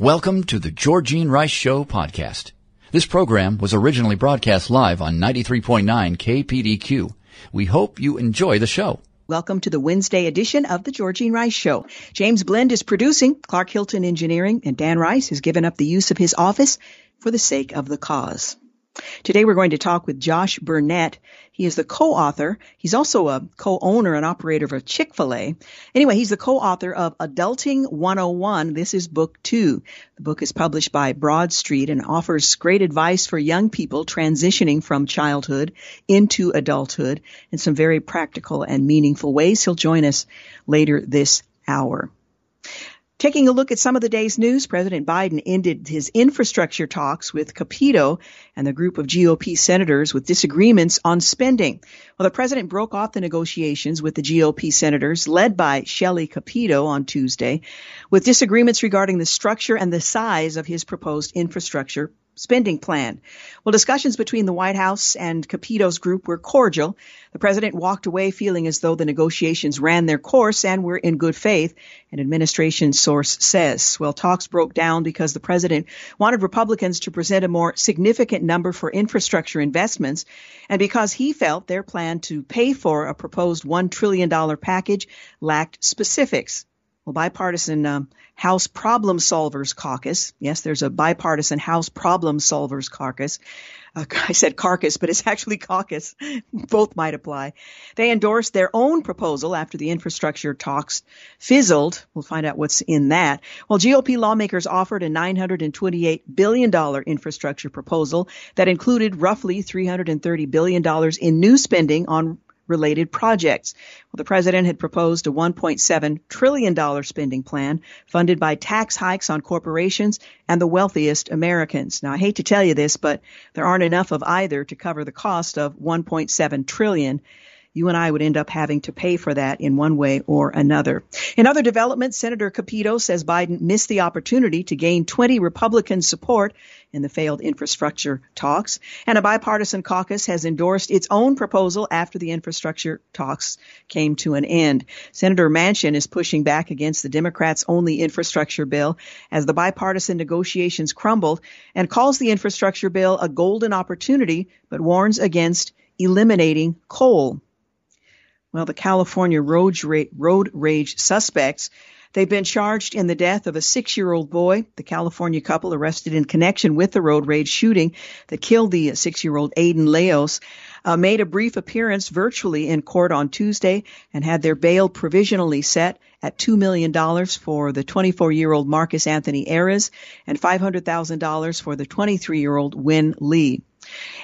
Welcome to the Georgene Rice Show podcast. This program was originally broadcast live on 93.9 KPDQ. We hope you enjoy the show. Welcome to the Wednesday edition of the Georgene Rice Show. James Blend is producing, Clark Hilton Engineering, and Dan Rice has given up the use of his office for the sake of the cause. Today we're going to talk with Josh Burnette. He is the co-author. He's also a co-owner and operator of Chick-fil-A. Anyway, he's the co-author of Adulting 101. This is book two. The book is published by BroadStreet and offers great advice for young people transitioning from childhood into adulthood in some very practical and meaningful ways. He'll join us later this hour. Taking a look at some of the day's news, President Biden ended his infrastructure talks with Capito and the group of GOP senators with disagreements on spending. Well, the president broke off the negotiations with the GOP senators led by Shelley Capito on Tuesday with disagreements regarding the structure and the size of his proposed infrastructure spending plan. Well, discussions between the White House and Capito's group were cordial. The president walked away feeling as though the negotiations ran their course and were in good faith, an administration source says. Well, talks broke down because the president wanted Republicans to present a more significant number for infrastructure investments and because he felt their plan to pay for a proposed $1 trillion package lacked specifics. Well, bipartisan um, House Problem Solvers Caucus. Yes, there's a bipartisan House Problem Solvers Caucus. Uh, I said carcass, but it's actually caucus. Both might apply. They endorsed their own proposal after the infrastructure talks fizzled. We'll find out what's in that. Well, GOP lawmakers offered a $928 billion infrastructure proposal that included roughly $330 billion in new spending on related projects. Well, the president had proposed a $1.7 trillion spending plan funded by tax hikes on corporations and the wealthiest Americans. Now, I hate to tell you this, but there aren't enough of either to cover the cost of 1.7 trillion you and I would end up having to pay for that in one way or another. In other developments, Senator Capito says Biden missed the opportunity to gain 20 Republican support in the failed infrastructure talks, and a bipartisan caucus has endorsed its own proposal after the infrastructure talks came to an end. Senator Manchin is pushing back against the Democrats' only infrastructure bill as the bipartisan negotiations crumbled and calls the infrastructure bill a golden opportunity, but warns against eliminating coal. Well, the California road, ra- road rage suspects They've been charged in the death of a six year old boy, the California couple arrested in connection with the road rage shooting that killed the six year old Aiden Leos. Uh, made a brief appearance virtually in court on Tuesday and had their bail provisionally set at $2 million for the 24 year old Marcus Anthony Eriz and $500,000 for the 23 year old Wynne Lee.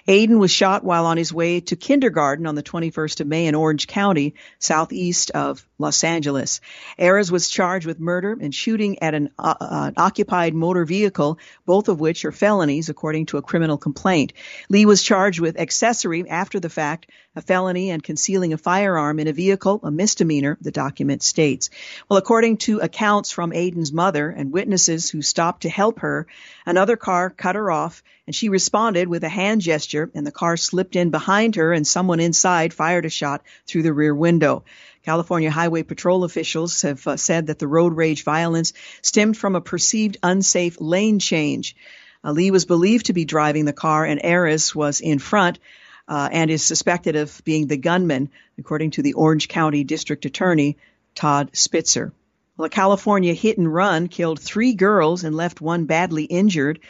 Aiden was shot while on his way to kindergarten on the 21st of May in Orange County, southeast of Los Angeles. Eriz was charged with murder and shooting at an, uh, uh, occupied motor vehicle, both of which are felonies according to a criminal complaint. Lee was charged with accessory after the fact, a felony, and concealing a firearm in a vehicle, a misdemeanor, the document states. Well, according to accounts from Aiden's mother and witnesses who stopped to help her, another car cut her off and she responded with a hand gesture and the car slipped in behind her and someone inside fired a shot through the rear window. California Highway Patrol officials have uh, said that the road rage violence stemmed from a perceived unsafe lane change. Uh, Lee was believed to be driving the car, and Eriz was in front uh, and is suspected of being the gunman, according to the Orange County District Attorney, Todd Spitzer. Well, a California hit and run killed three girls and left one badly injured.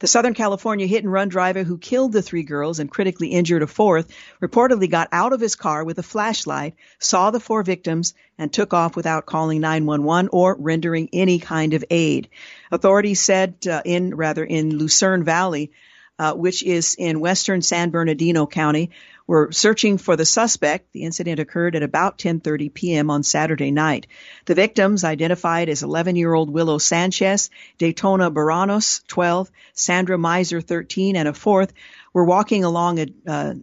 The Southern California hit and run driver who killed the three girls and critically injured a fourth reportedly got out of his car with a flashlight, saw the four victims, and took off without calling 911 or rendering any kind of aid. Authorities said uh, in rather in Lucerne Valley uh, which is in western San Bernardino County, were searching for the suspect. The incident occurred at about 10:30 p.m. on Saturday night. The victims, identified as 11-year-old Willow Sanchez, Daytona Baranos, 12, Sandra Miser, 13, and a fourth, were walking along a uh,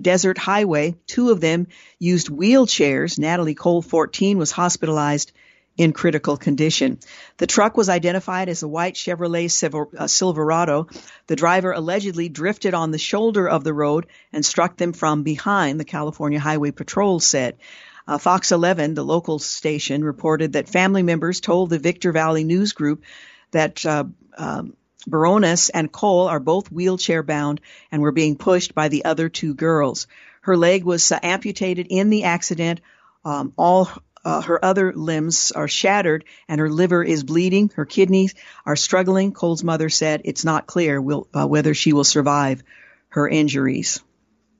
desert highway. Two of them used wheelchairs. Natalie Cole, 14, was hospitalized in critical condition. The truck was identified as a white Chevrolet uh, Silverado. The driver allegedly drifted on the shoulder of the road and struck them from behind, the California Highway Patrol said. Uh, Fox 11, the local station, reported that family members told the Victor Valley News Group that uh, um, Barones and Cole are both wheelchair bound and were being pushed by the other two girls. Her leg was uh, amputated in the accident. Um, all uh, her other limbs are shattered and her liver is bleeding. Her kidneys are struggling. Cole's mother said it's not clear will, uh, whether she will survive her injuries.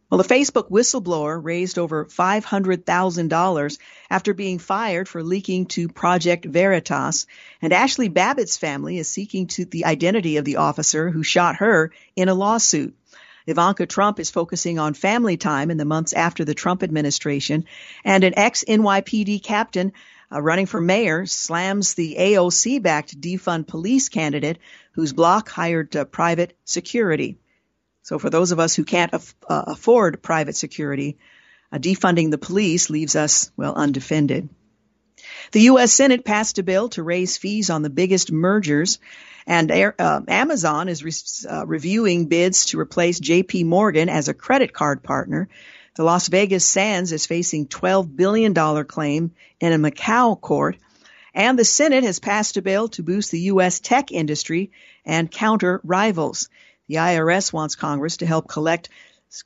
Well, the Facebook whistleblower raised over $500,000 after being fired for leaking to Project Veritas, and Ashli Babbitt's family is seeking to the identity of the officer who shot her in a lawsuit. Ivanka Trump is focusing on family time in the months after the Trump administration, and an ex NYPD captain uh, running for mayor slams the AOC backed defund police candidate whose block hired uh, private security. So for those of us who can't af- uh, afford private security, uh, defunding the police leaves us, well, undefended. The U.S. Senate passed a bill to raise fees on the biggest mergers, and uh, Amazon is re- uh, reviewing bids to replace J.P. Morgan as a credit card partner. The Las Vegas Sands is facing $12 billion claim in a Macau court. And the Senate has passed a bill to boost the U.S. tech industry and counter rivals. The IRS wants Congress to help collect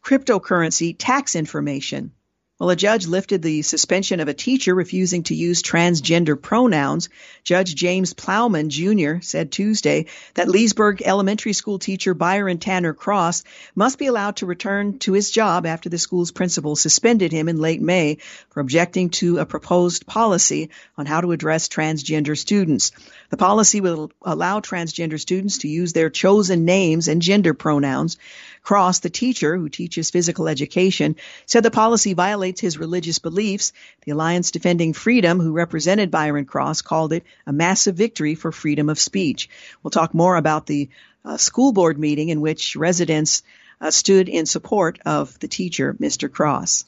cryptocurrency tax information. Well, a judge lifted the suspension of a teacher refusing to use transgender pronouns. Judge James Plowman Jr. said Tuesday that Leesburg Elementary School teacher Byron Tanner Cross must be allowed to return to his job after the school's principal suspended him in late May for objecting to a proposed policy on how to address transgender students. The policy will allow transgender students to use their chosen names and gender pronouns. Cross, the teacher who teaches physical education, said the policy violates his religious beliefs. The Alliance Defending Freedom, who represented Byron Cross, called it a massive victory for freedom of speech. We'll talk more about the uh, school board meeting in which residents uh, stood in support of the teacher, Mr. Cross.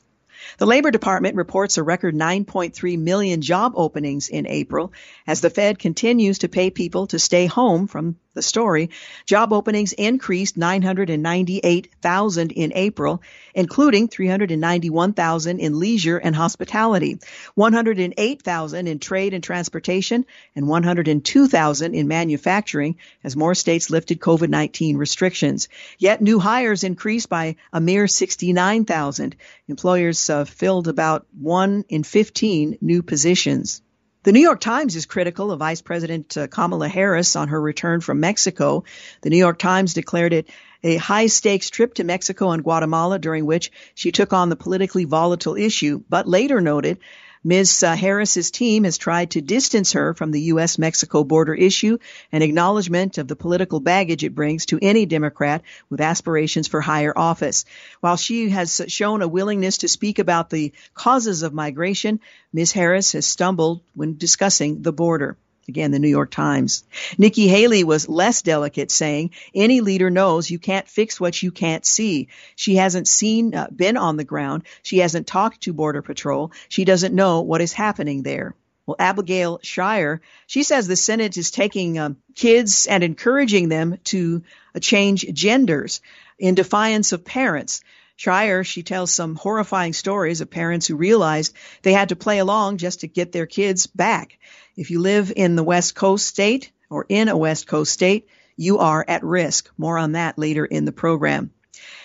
The Labor Department reports a record 9.3 million job openings in April as the Fed continues to pay people to stay home from the story. Job openings increased 998,000 in April, including 391,000 in leisure and hospitality, 108,000 in trade and transportation, and 102,000 in manufacturing as more states lifted COVID-19 restrictions. Yet new hires increased by a mere 69,000. Employers uh, filled about 1 in 15 new positions. The New York Times is critical of Vice President uh, Kamala Harris on her return from Mexico. The New York Times declared it a high stakes trip to Mexico and Guatemala during which she took on the politically volatile issue, but later noted Ms. Uh, Harris's team has tried to distance her from the U.S. Mexico border issue, an acknowledgement of the political baggage it brings to any Democrat with aspirations for higher office. While she has shown a willingness to speak about the causes of migration, Ms. Harris has stumbled when discussing the border. Again, the New York Times. Nikki Haley was less delicate, saying, any leader knows you can't fix what you can't see. She hasn't seen, uh, been on the ground. She hasn't talked to Border Patrol. She doesn't know what is happening there. Well, Abigail Shrier, she says the Senate is taking um, kids and encouraging them to uh, change genders in defiance of parents. Shrier, she tells some horrifying stories of parents who realized they had to play along just to get their kids back. If you live in the West Coast state or in a West Coast state, you are at risk. More on that later in the program.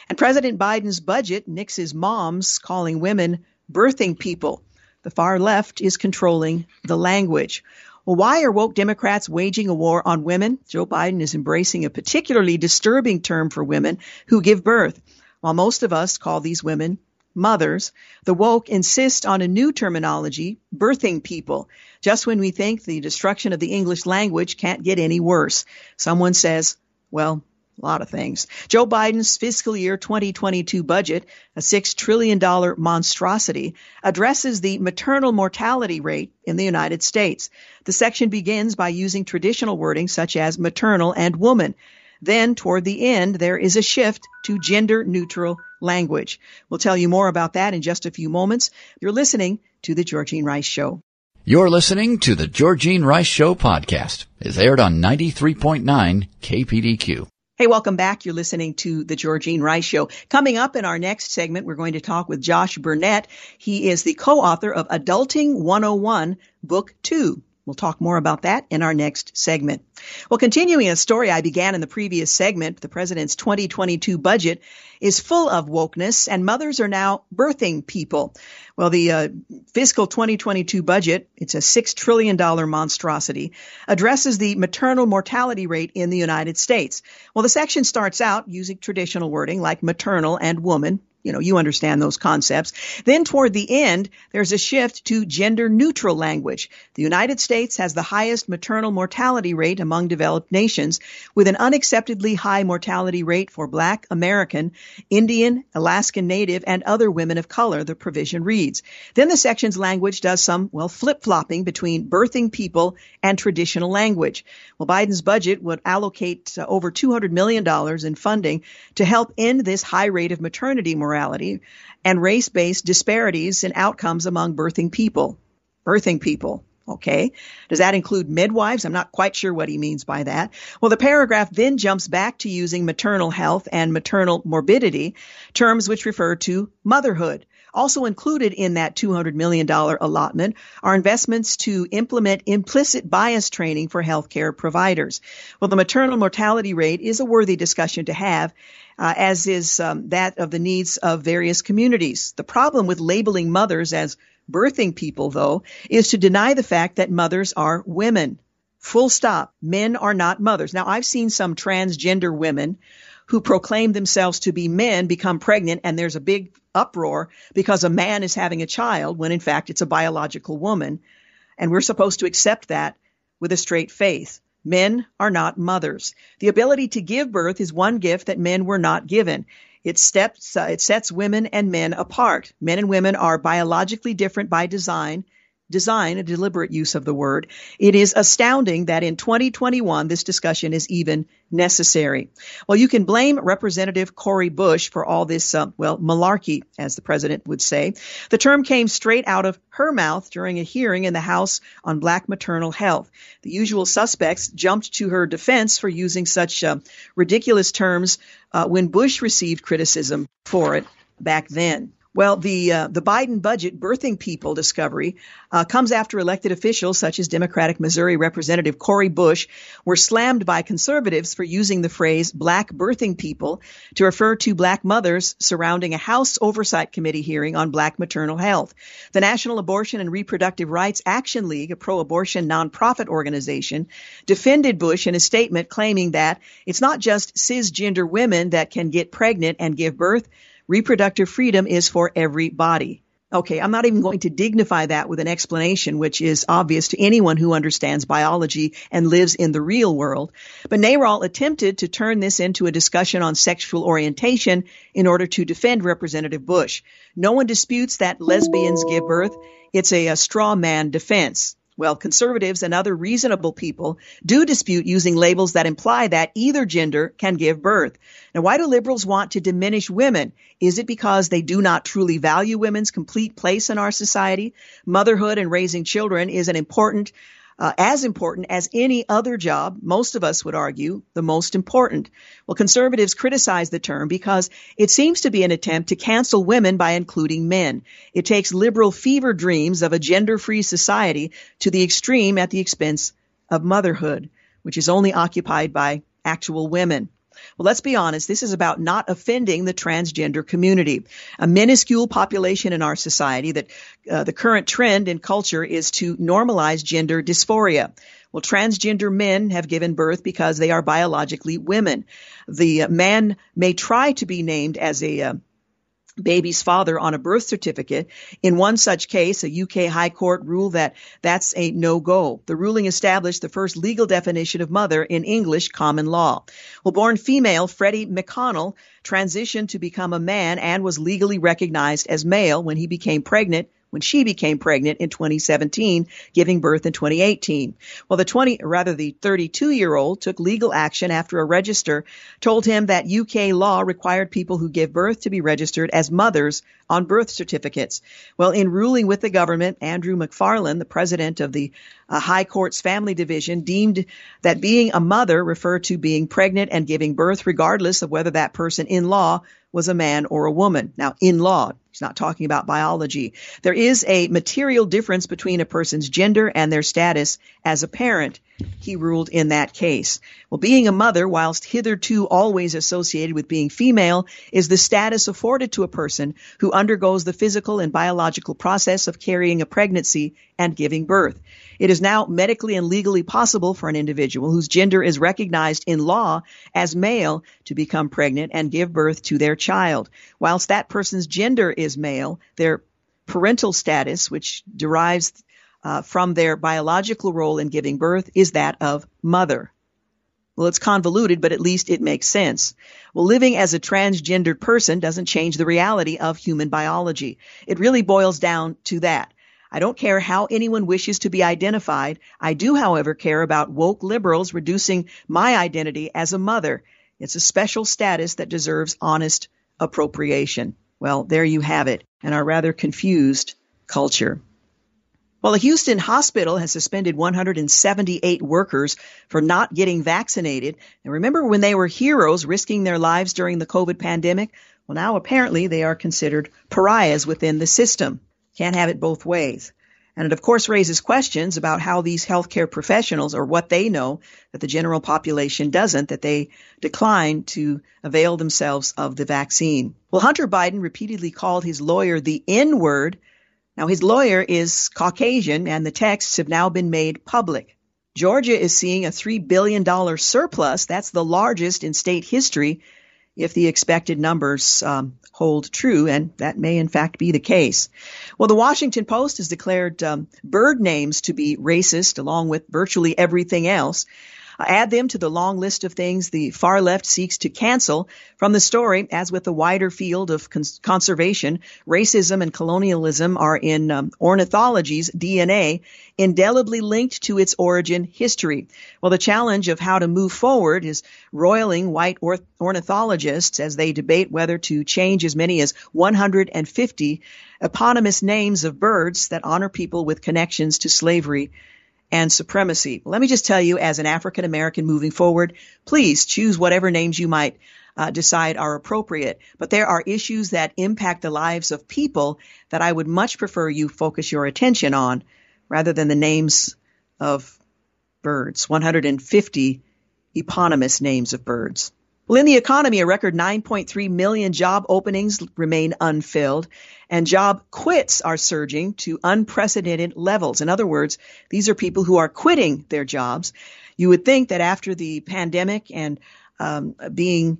And President Biden's budget nixes moms calling women birthing people. The far left is controlling the language. Well, why are woke Democrats waging a war on women? Joe Biden is embracing a particularly disturbing term for women who give birth. While most of us call these women mothers, the woke insist on a new terminology, birthing people, just when we think the destruction of the English language can't get any worse. Someone says, well, a lot of things. Joe Biden's fiscal year 2022 budget, a $6 trillion monstrosity, addresses the maternal mortality rate in the United States. The section begins by using traditional wording such as maternal and woman. Then, toward the end, there is a shift to gender neutral language. We'll tell you more about that in just a few moments. You're listening to The Georgene Rice Show. You're listening to The Georgene Rice Show podcast. It's aired on 93.9 KPDQ. Hey, welcome back. You're listening to the Georgene Rice Show. Coming up in our next segment, we're going to talk with Josh Burnette. He is the co-author of Adulting 101, Book 2. We'll talk more about that in our next segment. Well, continuing a story I began in the previous segment, the president's 2022 budget is full of wokeness and mothers are now birthing people. Well, the uh, fiscal 2022 budget, it's a $6 trillion monstrosity, addresses the maternal mortality rate in the United States. Well, the section starts out using traditional wording like maternal and woman, you know, you understand those concepts. Then toward the end, there's a shift to gender neutral language. The United States has the highest maternal mortality rate among developed nations with an unacceptably high mortality rate for black, American, Indian, Alaskan Native, and other women of color, the provision reads. Then the section's language does some, well, flip-flopping between birthing people and traditional language. Well, Biden's budget would allocate uh, over $200 million in funding to help end this high rate of maternity mortality and race based disparities in outcomes among birthing people. Birthing people. Okay. Does that include midwives? I'm not quite sure what he means by that. Well, the paragraph then jumps back to using maternal health and maternal morbidity, terms which refer to motherhood. Also included in that $200 million allotment are investments to implement implicit bias training for healthcare providers. Well, the maternal mortality rate is a worthy discussion to have uh, as is um, that of the needs of various communities. The problem with labeling mothers as birthing people, though, is to deny the fact that mothers are women. Full stop. Men are not mothers. Now, I've seen some transgender women who proclaim themselves to be men become pregnant and there's a big uproar because a man is having a child when in fact it's a biological woman. And we're supposed to accept that with a straight face. Men are not mothers. The ability to give birth is one gift that men were not given. It, steps, uh, it sets women and men apart. Men and women are biologically different by design, design, a deliberate use of the word. It is astounding that in 2021 this discussion is even necessary. Well, you can blame Representative Cori Bush for all this, uh, well, malarkey, as the president would say. The term came straight out of her mouth during a hearing in the House on black maternal health. The usual suspects jumped to her defense for using such uh, ridiculous terms uh, when Bush received criticism for it back then. Well, the uh, the Biden budget birthing people discovery uh, comes after elected officials such as Democratic Missouri Representative Cori Bush were slammed by conservatives for using the phrase "black birthing people" to refer to black mothers surrounding a House Oversight Committee hearing on black maternal health. The National Abortion and Reproductive Rights Action League, a pro-abortion nonprofit organization, defended Bush in a statement claiming that it's not just cisgender women that can get pregnant and give birth Reproductive freedom is for everybody. Okay, I'm not even going to dignify that with an explanation which is obvious to anyone who understands biology and lives in the real world. But NARAL attempted to turn this into a discussion on sexual orientation in order to defend Representative Bush. No one disputes that lesbians give birth. It's a, a straw man defense. Well, conservatives and other reasonable people do dispute using labels that imply that either gender can give birth. Now, why do liberals want to diminish women? Is it because they do not truly value women's complete place in our society? Motherhood and raising children is an important uh, as important as any other job, most of us would argue, the most important. Well, conservatives criticize the term because it seems to be an attempt to cancel women by including men. It takes liberal fever dreams of a gender free society to the extreme at the expense of motherhood, which is only occupied by actual women. Well, let's be honest. This is about not offending the transgender community, a minuscule population in our society that uh, the current trend in culture is to normalize gender dysphoria. Well, transgender men have given birth because they are biologically women. The man may try to be named as a uh, baby's father on a birth certificate. In one such case, a UK High Court ruled that that's a no-go. The ruling established the first legal definition of mother in English common law. Well, born female, Freddie McConnell transitioned to become a man and was legally recognized as male when he became pregnant when she became pregnant in 2017, giving birth in 2018. Well, the 20, rather the 32 year old took legal action after a register told him that UK law required people who give birth to be registered as mothers on birth certificates. Well, in ruling with the government, Andrew McFarlane, the president of the uh, High Court's Family Division, deemed that being a mother referred to being pregnant and giving birth regardless of whether that person in law was a man or a woman. Now, in law, he's not talking about biology. There is a material difference between a person's gender and their status as a parent, he ruled in that case. Well, being a mother, whilst hitherto always associated with being female, is the status afforded to a person who undergoes the physical and biological process of carrying a pregnancy and giving birth. It is now medically and legally possible for an individual whose gender is recognized in law as male to become pregnant and give birth to their child. Whilst that person's gender is male, their parental status, which derives uh, from their biological role in giving birth, is that of mother. Well, it's convoluted, but at least it makes sense. Well, living as a transgendered person doesn't change the reality of human biology. It really boils down to that. I don't care how anyone wishes to be identified. I do, however, care about woke liberals reducing my identity as a mother. It's a special status that deserves honest appropriation. Well, there you have it, and our rather confused culture. Well, a Houston hospital has suspended 178 workers for not getting vaccinated. And remember when they were heroes risking their lives during the COVID pandemic? Well, now apparently they are considered pariahs within the system. Can't have it both ways. And it of course raises questions about how these healthcare professionals or what they know that the general population doesn't, that they decline to avail themselves of the vaccine. Well, Hunter Biden repeatedly called his lawyer the N word. Now his lawyer is Caucasian and the texts have now been made public. Georgia is seeing a $3 billion surplus. That's the largest in state history if the expected numbers um, hold true, and that may in fact be the case. Well, the Washington Post has declared um, bird names to be racist, along with virtually everything else. Add them to the long list of things the far left seeks to cancel from the story. As with the wider field of cons- conservation, racism and colonialism are in um, ornithology's DNA, indelibly linked to its origin history. Well, the challenge of how to move forward is roiling white ornithologists as they debate whether to change as many as 150 eponymous names of birds that honor people with connections to slavery and supremacy. Let me just tell you, as an African American moving forward, please choose whatever names you might uh, decide are appropriate. But there are issues that impact the lives of people that I would much prefer you focus your attention on rather than the names of birds. 150 eponymous names of birds. Well, in the economy, a record 9.3 million job openings remain unfilled, and job quits are surging to unprecedented levels. In other words, these are people who are quitting their jobs. You would think that after the pandemic and um, being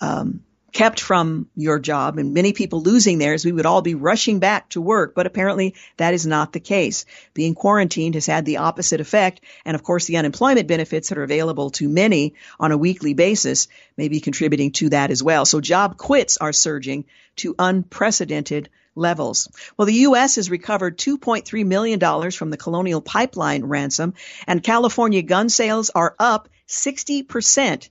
um, kept from your job and many people losing theirs, we would all be rushing back to work. But apparently that is not the case. Being quarantined has had the opposite effect. And of course, the unemployment benefits that are available to many on a weekly basis may be contributing to that as well. So job quits are surging to unprecedented levels. Well, the U.S. has recovered $2.3 million from the Colonial Pipeline ransom, and California gun sales are up 60%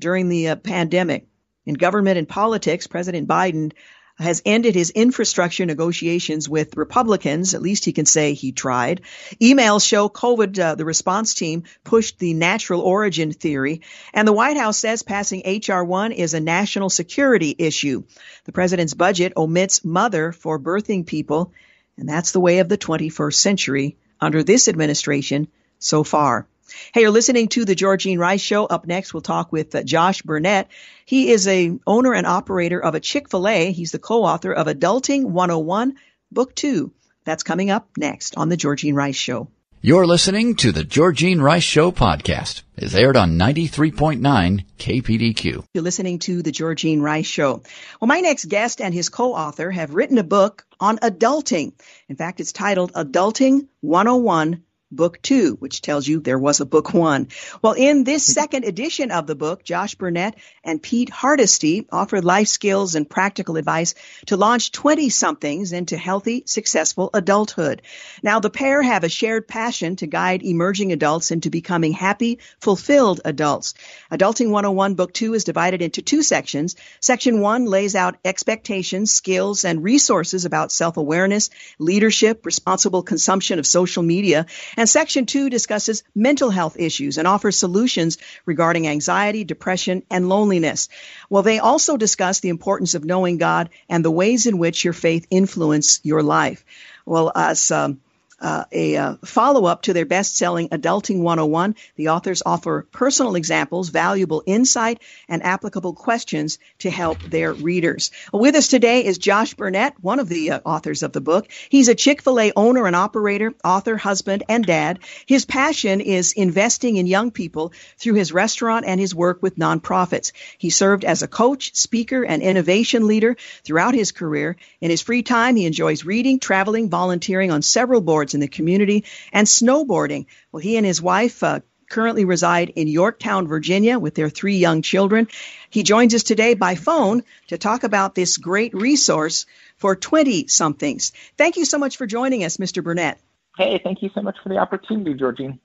during the uh, pandemic. In government and politics, President Biden has ended his infrastructure negotiations with Republicans. At least he can say he tried. Emails show COVID, uh, the response team pushed the natural origin theory. And the White House says passing H.R. 1 is a national security issue. The president's budget omits mother for birthing people. And that's the way of the 21st century under this administration so far. Hey, you're listening to the Georgene Rice Show. Up next, we'll talk with uh, Josh Burnette. He is a owner and operator of a Chick-fil-A. He's the co-author of Adulting 101, Book 2. That's coming up next on the Georgene Rice Show. You're listening to the Georgene Rice Show podcast. It's aired on 93.9 KPDQ. You're listening to the Georgene Rice Show. Well, my next guest and his co-author have written a book on adulting. In fact, it's titled Adulting 101 book two, which tells you there was a book one. Well, in this mm-hmm. second edition of the book, Josh Burnette and Pete Hardesty offered life skills and practical advice to launch 20 somethings into healthy, successful adulthood. Now, the pair have a shared passion to guide emerging adults into becoming happy, fulfilled adults. Adulting 101 book two is divided into two sections. Section one lays out expectations, skills, and resources about self-awareness, leadership, responsible consumption of social media, and section two discusses mental health issues and offers solutions regarding anxiety, depression, and loneliness. Well, they also discuss the importance of knowing God and the ways in which your faith influence your life. Well, as um, uh, a uh, follow up to their best selling Adulting 101. The authors offer personal examples, valuable insight, and applicable questions to help their readers. With us today is Josh Burnette, one of the uh, authors of the book. He's a Chick fil A owner and operator, author, husband, and dad. His passion is investing in young people through his restaurant and his work with nonprofits. He served as a coach, speaker, and innovation leader throughout his career. In his free time, he enjoys reading, traveling, volunteering on several boards in the community, and snowboarding. Well, he and his wife uh, currently reside in Yorktown, Virginia, with their three young children. He joins us today by phone to talk about this great resource for 20 somethings. Thank you so much for joining us, Mr. Burnette. Hey, thank you so much for the opportunity, Georgene.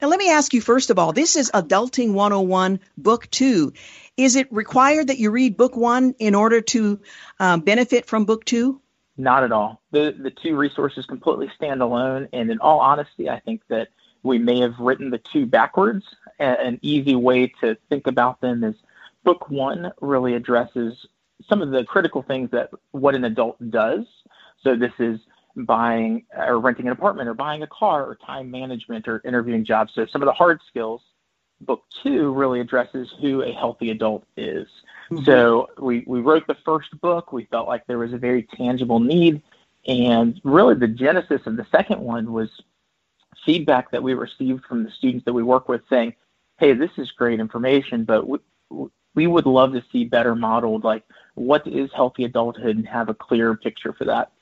Now, let me ask you first of all this is Adulting 101, Book 2. Is it required that you read Book 1 in order to um, benefit from Book 2? Not at all. The the two resources completely stand alone. And in all honesty, I think that we may have written the two backwards. An easy way to think about them is book one really addresses some of the critical things that what an adult does. So this is buying or renting an apartment or buying a car or time management or interviewing jobs. So some of the hard skills. Book two really addresses who a healthy adult is. Mm-hmm. So we, we wrote the first book. We felt like there was a very tangible need. And really, the genesis of the second one was feedback that we received from the students that we work with saying, hey, this is great information, but we, we would love to see better modeled, like what is healthy adulthood and have a clear picture for that.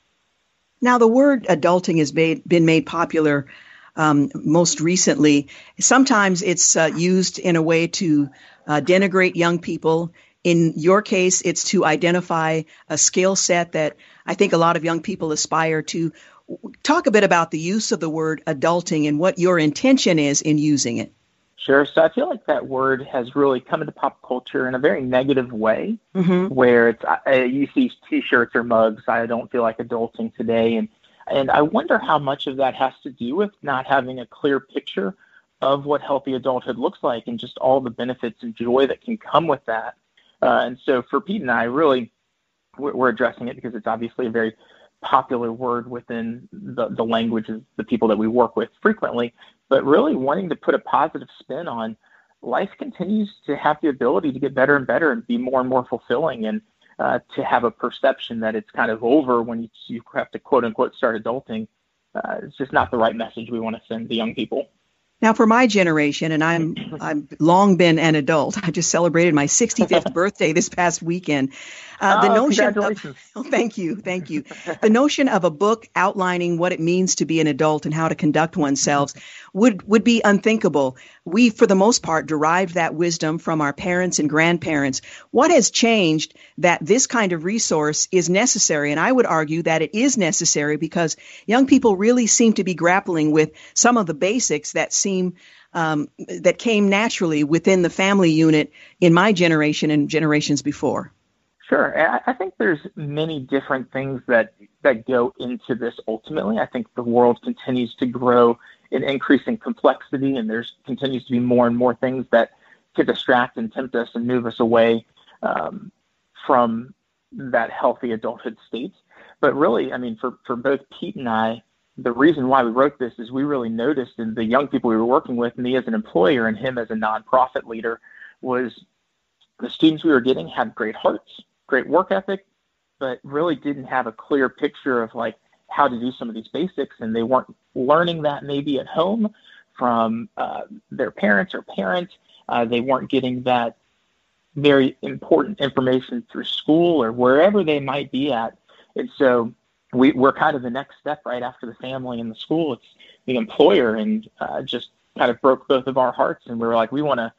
Now, the word adulting has made, been made popular um, most recently. Sometimes it's uh, used in a way to uh, denigrate young people. In your case, it's to identify a skill set that I think a lot of young people aspire to. Talk a bit about the use of the word adulting and what your intention is in using it. Sure. So I feel like that word has really come into pop culture in a very negative way, mm-hmm. where it's I, you see T-shirts or mugs. I don't feel like adulting today, and and I wonder how much of that has to do with not having a clear picture of what healthy adulthood looks like, and just all the benefits and joy that can come with that. Uh, and so for Pete and I, really, we're, addressing it because it's obviously a very popular word within the, the language of the people that we work with frequently, but really wanting to put a positive spin on life continues to have the ability to get better and better and be more and more fulfilling and uh, to have a perception that it's kind of over when you, you have to quote unquote start adulting. Uh, it's just not the right message we want to send to young people. Now, for my generation, and I'm I've long been an adult. I just celebrated my 65th birthday this past weekend. Uh, the oh, notion of, oh, thank you, thank you. the notion of a book outlining what it means to be an adult and how to conduct oneself would would be unthinkable. We, for the most part, derived that wisdom from our parents and grandparents. What has changed that this kind of resource is necessary? And I would argue that it is necessary because young people really seem to be grappling with some of the basics that seem um, that came naturally within the family unit in my generation and generations before. Sure. I think there's many different things that that go into this ultimately. I think the world continues to grow in increasing complexity and there's continues to be more and more things that can distract and tempt us and move us away um, from that healthy adulthood state. But really, I mean, for, for both Pete and I, the reason why we wrote this is we really noticed in the young people we were working with, me as an employer and him as a nonprofit leader, was the students we were getting had great hearts great work ethic, but really didn't have a clear picture of like how to do some of these basics, and they weren't learning that maybe at home from uh, their parents or parent. Uh, they weren't getting that very important information through school or wherever they might be at. And so we, we're kind of the next step right after the family and the school. It's the employer, and uh, just kind of broke both of our hearts. And we were like, we want to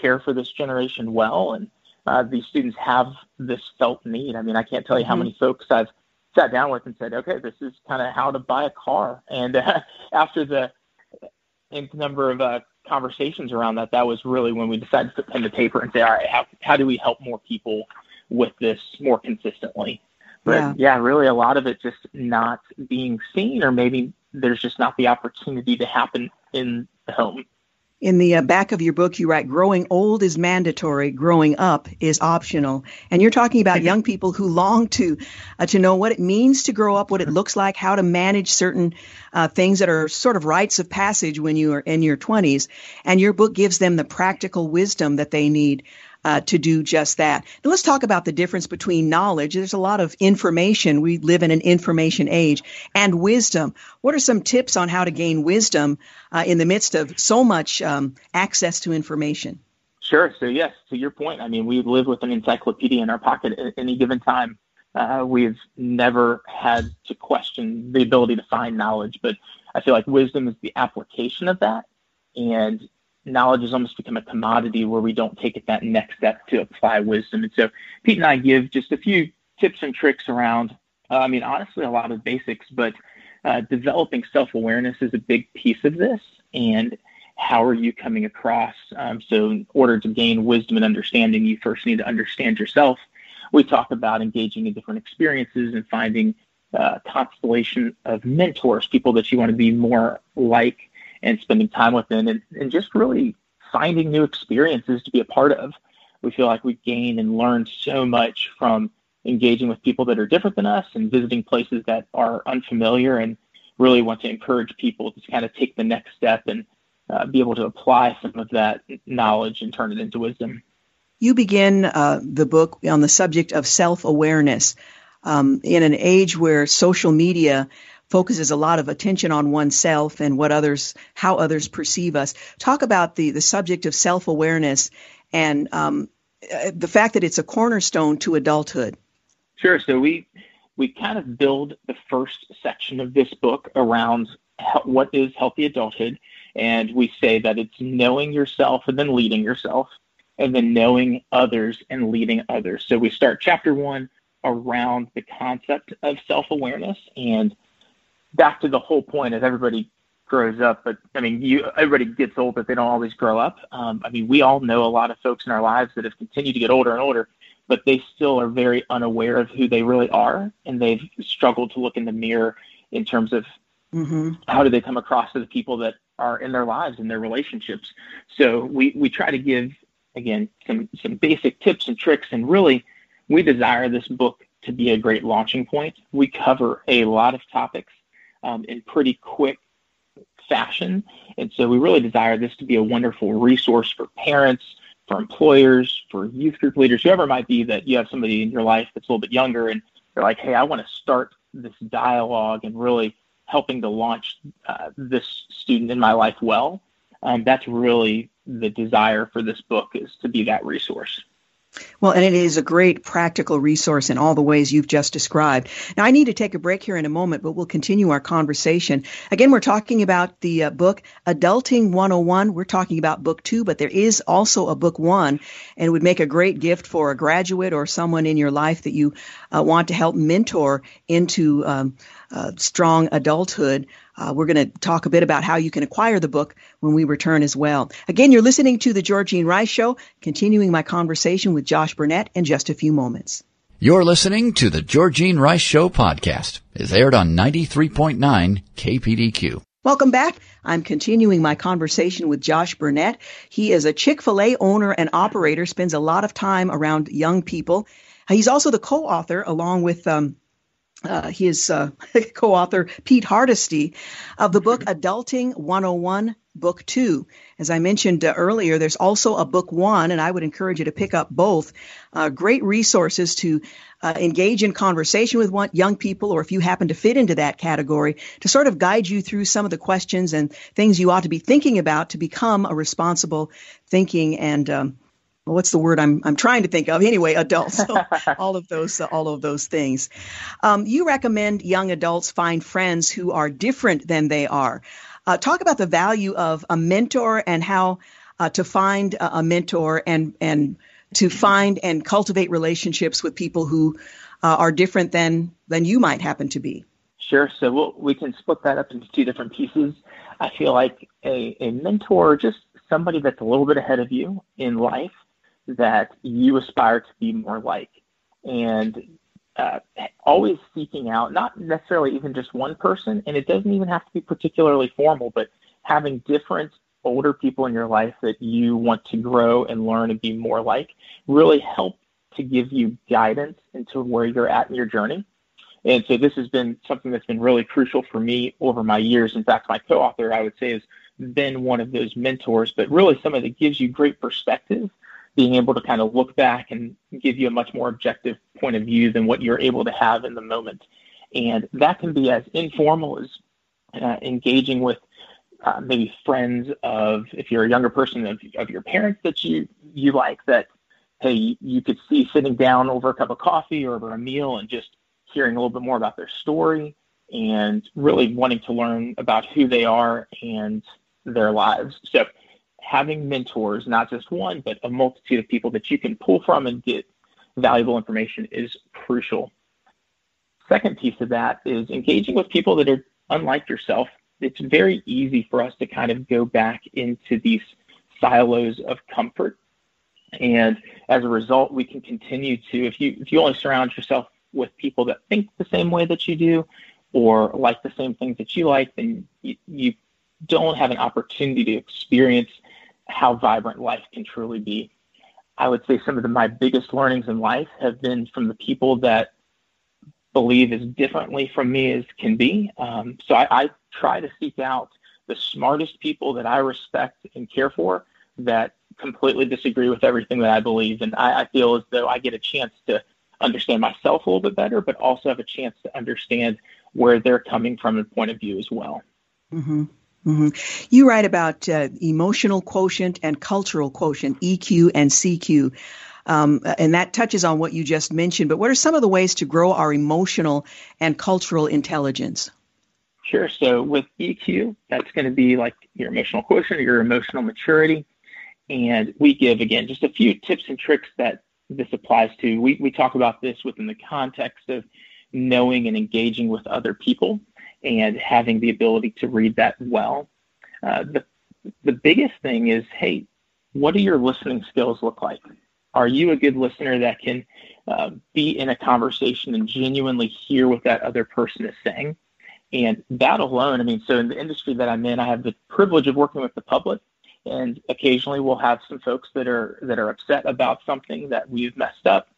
care for this generation well. And uh, these students have this felt need. I mean, I can't tell you how mm-hmm. many folks I've sat down with and said, okay, this is kind of how to buy a car. And uh, after the nth number of uh, conversations around that, that was really when we decided to put pen to paper and say, all right, how, how do we help more people with this more consistently? But yeah. yeah, really a lot of it just not being seen, or maybe there's just not the opportunity to happen in the home. In the uh, back of your book, you write, growing old is mandatory, growing up is optional. And you're talking about young people who long to, uh, to know what it means to grow up, what it looks like, how to manage certain uh, things that are sort of rites of passage when you are in your 20s. And your book gives them the practical wisdom that they need uh, to do just that. Now let's talk about the difference between knowledge. There's a lot of information. We live in an information age and wisdom. What are some tips on how to gain wisdom uh, in the midst of so much um, access to information? Sure. So yes, to your point, I mean, we live with an encyclopedia in our pocket at any given time. Uh, we've never had to question the ability to find knowledge, but I feel like wisdom is the application of that. And knowledge has almost become a commodity where we don't take it that next step to apply wisdom. And so Pete and I give just a few tips and tricks around, uh, I mean, honestly, a lot of basics, but uh, developing self awareness is a big piece of this. And how are you coming across? Um, so, in order to gain wisdom and understanding, you first need to understand yourself. We talk about engaging in different experiences and finding a uh, constellation of mentors, people that you want to be more like and spending time with them and, and just really finding new experiences to be a part of. We feel like we gain and learn so much from engaging with people that are different than us and visiting places that are unfamiliar and really want to encourage people to kind of take the next step and uh, be able to apply some of that knowledge and turn it into wisdom. You begin uh, the book on the subject of self awareness. Um, in an age where social media focuses a lot of attention on oneself and what others, how others perceive us. Talk about the, the subject of self awareness and um, uh, the fact that it's a cornerstone to adulthood. Sure. So we we kind of build the first section of this book around what is healthy adulthood, and we say that it's knowing yourself and then leading yourself, and then knowing others and leading others. So we start chapter one around the concept of self awareness and back to the whole point as everybody grows up, but I mean, you everybody gets old, but they don't always grow up. Um, I mean, we all know a lot of folks in our lives that have continued to get older and older, but they still are very unaware of who they really are, and they've struggled to look in the mirror in terms of mm-hmm. how do they come across to the people that are in their lives and their relationships. So we we try to give again some some basic tips and tricks, and really we desire this book to be a great launching point. We cover a lot of topics um, in pretty quick fashion. And so we really desire this to be a wonderful resource for parents, for employers, for youth group leaders, whoever it might be that you have somebody in your life that's a little bit younger and they're like, hey, I want to start this dialogue and really helping to launch uh, this student in my life well. Um, that's really the desire for this book is to be that resource. Well, and it is a great practical resource in all the ways you've just described. Now, I need to take a break here in a moment, but we'll continue our conversation. Again, we're talking about the uh, book Adulting 101. We're talking about book two, but there is also a book one, and would make a great gift for a graduate or someone in your life that you uh, want to help mentor into um, uh, strong adulthood. Uh, we're going to talk a bit about how you can acquire the book when we return as well. Again, you're listening to The Georgene Rice Show, continuing my conversation with Josh Burnette in just a few moments. You're listening to The Georgene Rice Show podcast. It's aired on 93.9 KPDQ. Welcome back. I'm continuing my conversation with Josh Burnette. He is a Chick-fil-A owner and operator, spends a lot of time around young people. He's also the co-author, along with um, uh, his uh, co-author Pete Hardesty of the book Adulting 101 book two. As I mentioned uh, earlier, there's also a book one, and I would encourage you to pick up both. Uh, great resources to uh, engage in conversation with one, young people, or if you happen to fit into that category, to sort of guide you through some of the questions and things you ought to be thinking about to become a responsible thinking and um, what's the word I'm I'm trying to think of anyway adults so all of those uh, all of those things um, you recommend young adults find friends who are different than they are uh, talk about the value of a mentor and how uh, to find a, a, mentor and and to find and cultivate relationships with people who uh, are different than than you might happen to be. Sure. So we'll, we can split that up into two different pieces. I feel like a, a mentor, just somebody that's a little bit ahead of you in life that you aspire to be more like. And uh, always seeking out not necessarily even just one person, and it doesn't even have to be particularly formal, but having different older people in your life that you want to grow and learn and be more like really help to give you guidance into where you're at in your journey. And so this has been something that's been really crucial for me over my years. In fact, my co-author, I would say, has been one of those mentors, but really somebody that gives you great perspective being able to kind of look back and give you a much more objective point of view than what you're able to have in the moment. And that can be as informal as uh, engaging with uh, maybe friends of, if you're a younger person, of, of your parents that you, you like that, hey, you could see sitting down over a cup of coffee or over a meal and just hearing a little bit more about their story and really wanting to learn about who they are and their lives. So having mentors, not just one, but a multitude of people that you can pull from and get valuable information is crucial. Second piece of that is engaging with people that are unlike yourself. It's very easy for us to kind of go back into these silos of comfort. And as a result, we can continue to, if you if you only surround yourself with people that think the same way that you do or like the same things that you like, then you, you don't have an opportunity to experience how vibrant life can truly be. I would say some of the, my biggest learnings in life have been from the people that believe as differently from me as can be. Um, so I, I try to seek out the smartest people that I respect and care for that completely disagree with everything that I believe. And I, I feel as though I get a chance to understand myself a little bit better, but also have a chance to understand where they're coming from and point of view as well. Mm-hmm. Mm-hmm. You write about uh, emotional quotient and cultural quotient, EQ and CQ. Um, and that touches on what you just mentioned. But what are some of the ways to grow our emotional and cultural intelligence? Sure. So with EQ, that's going to be like your emotional quotient your emotional maturity. And we give, again, just a few tips and tricks that this applies to. We, we talk about this within the context of knowing and engaging with other people and having the ability to read that well. Uh, the, the biggest thing is, hey, what do your listening skills look like? Are you a good listener that can uh, be in a conversation and genuinely hear what that other person is saying? And that alone, I mean, so in the industry that I'm in, I have the privilege of working with the public, and occasionally we'll have some folks that are that are upset about something that we've messed up,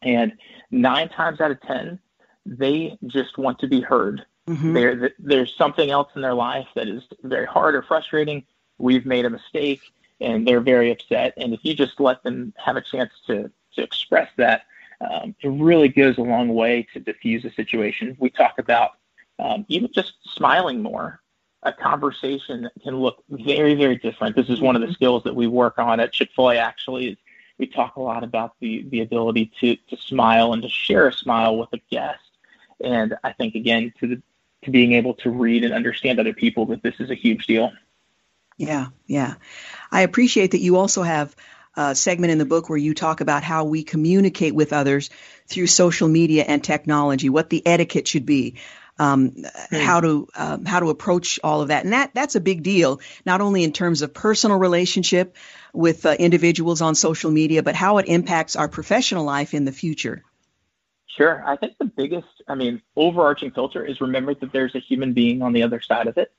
and nine times out of ten, they just want to be heard Mm-hmm. There, there's something else in their life that is very hard or frustrating. We've made a mistake, and they're very upset. And if you just let them have a chance to to express that, um, it really goes a long way to diffuse a situation. We talk about um, even just smiling more. A conversation can look very, very different. This is one of the mm-hmm. skills that we work on at Chick Fil A. Actually, is we talk a lot about the the ability to to smile and to share a smile with a guest. And I think again to the to being able to read and understand other people that this is a huge deal. Yeah, yeah. I appreciate that you also have a segment in the book where you talk about how we communicate with others through social media and technology, what the etiquette should be. Um, hmm. how to um, how to approach all of that, and that that's a big deal. Not only in terms of personal relationship with uh, individuals on social media, but how it impacts our professional life in the future. Sure. I think the biggest, I mean, overarching filter is remember that there's a human being on the other side of it.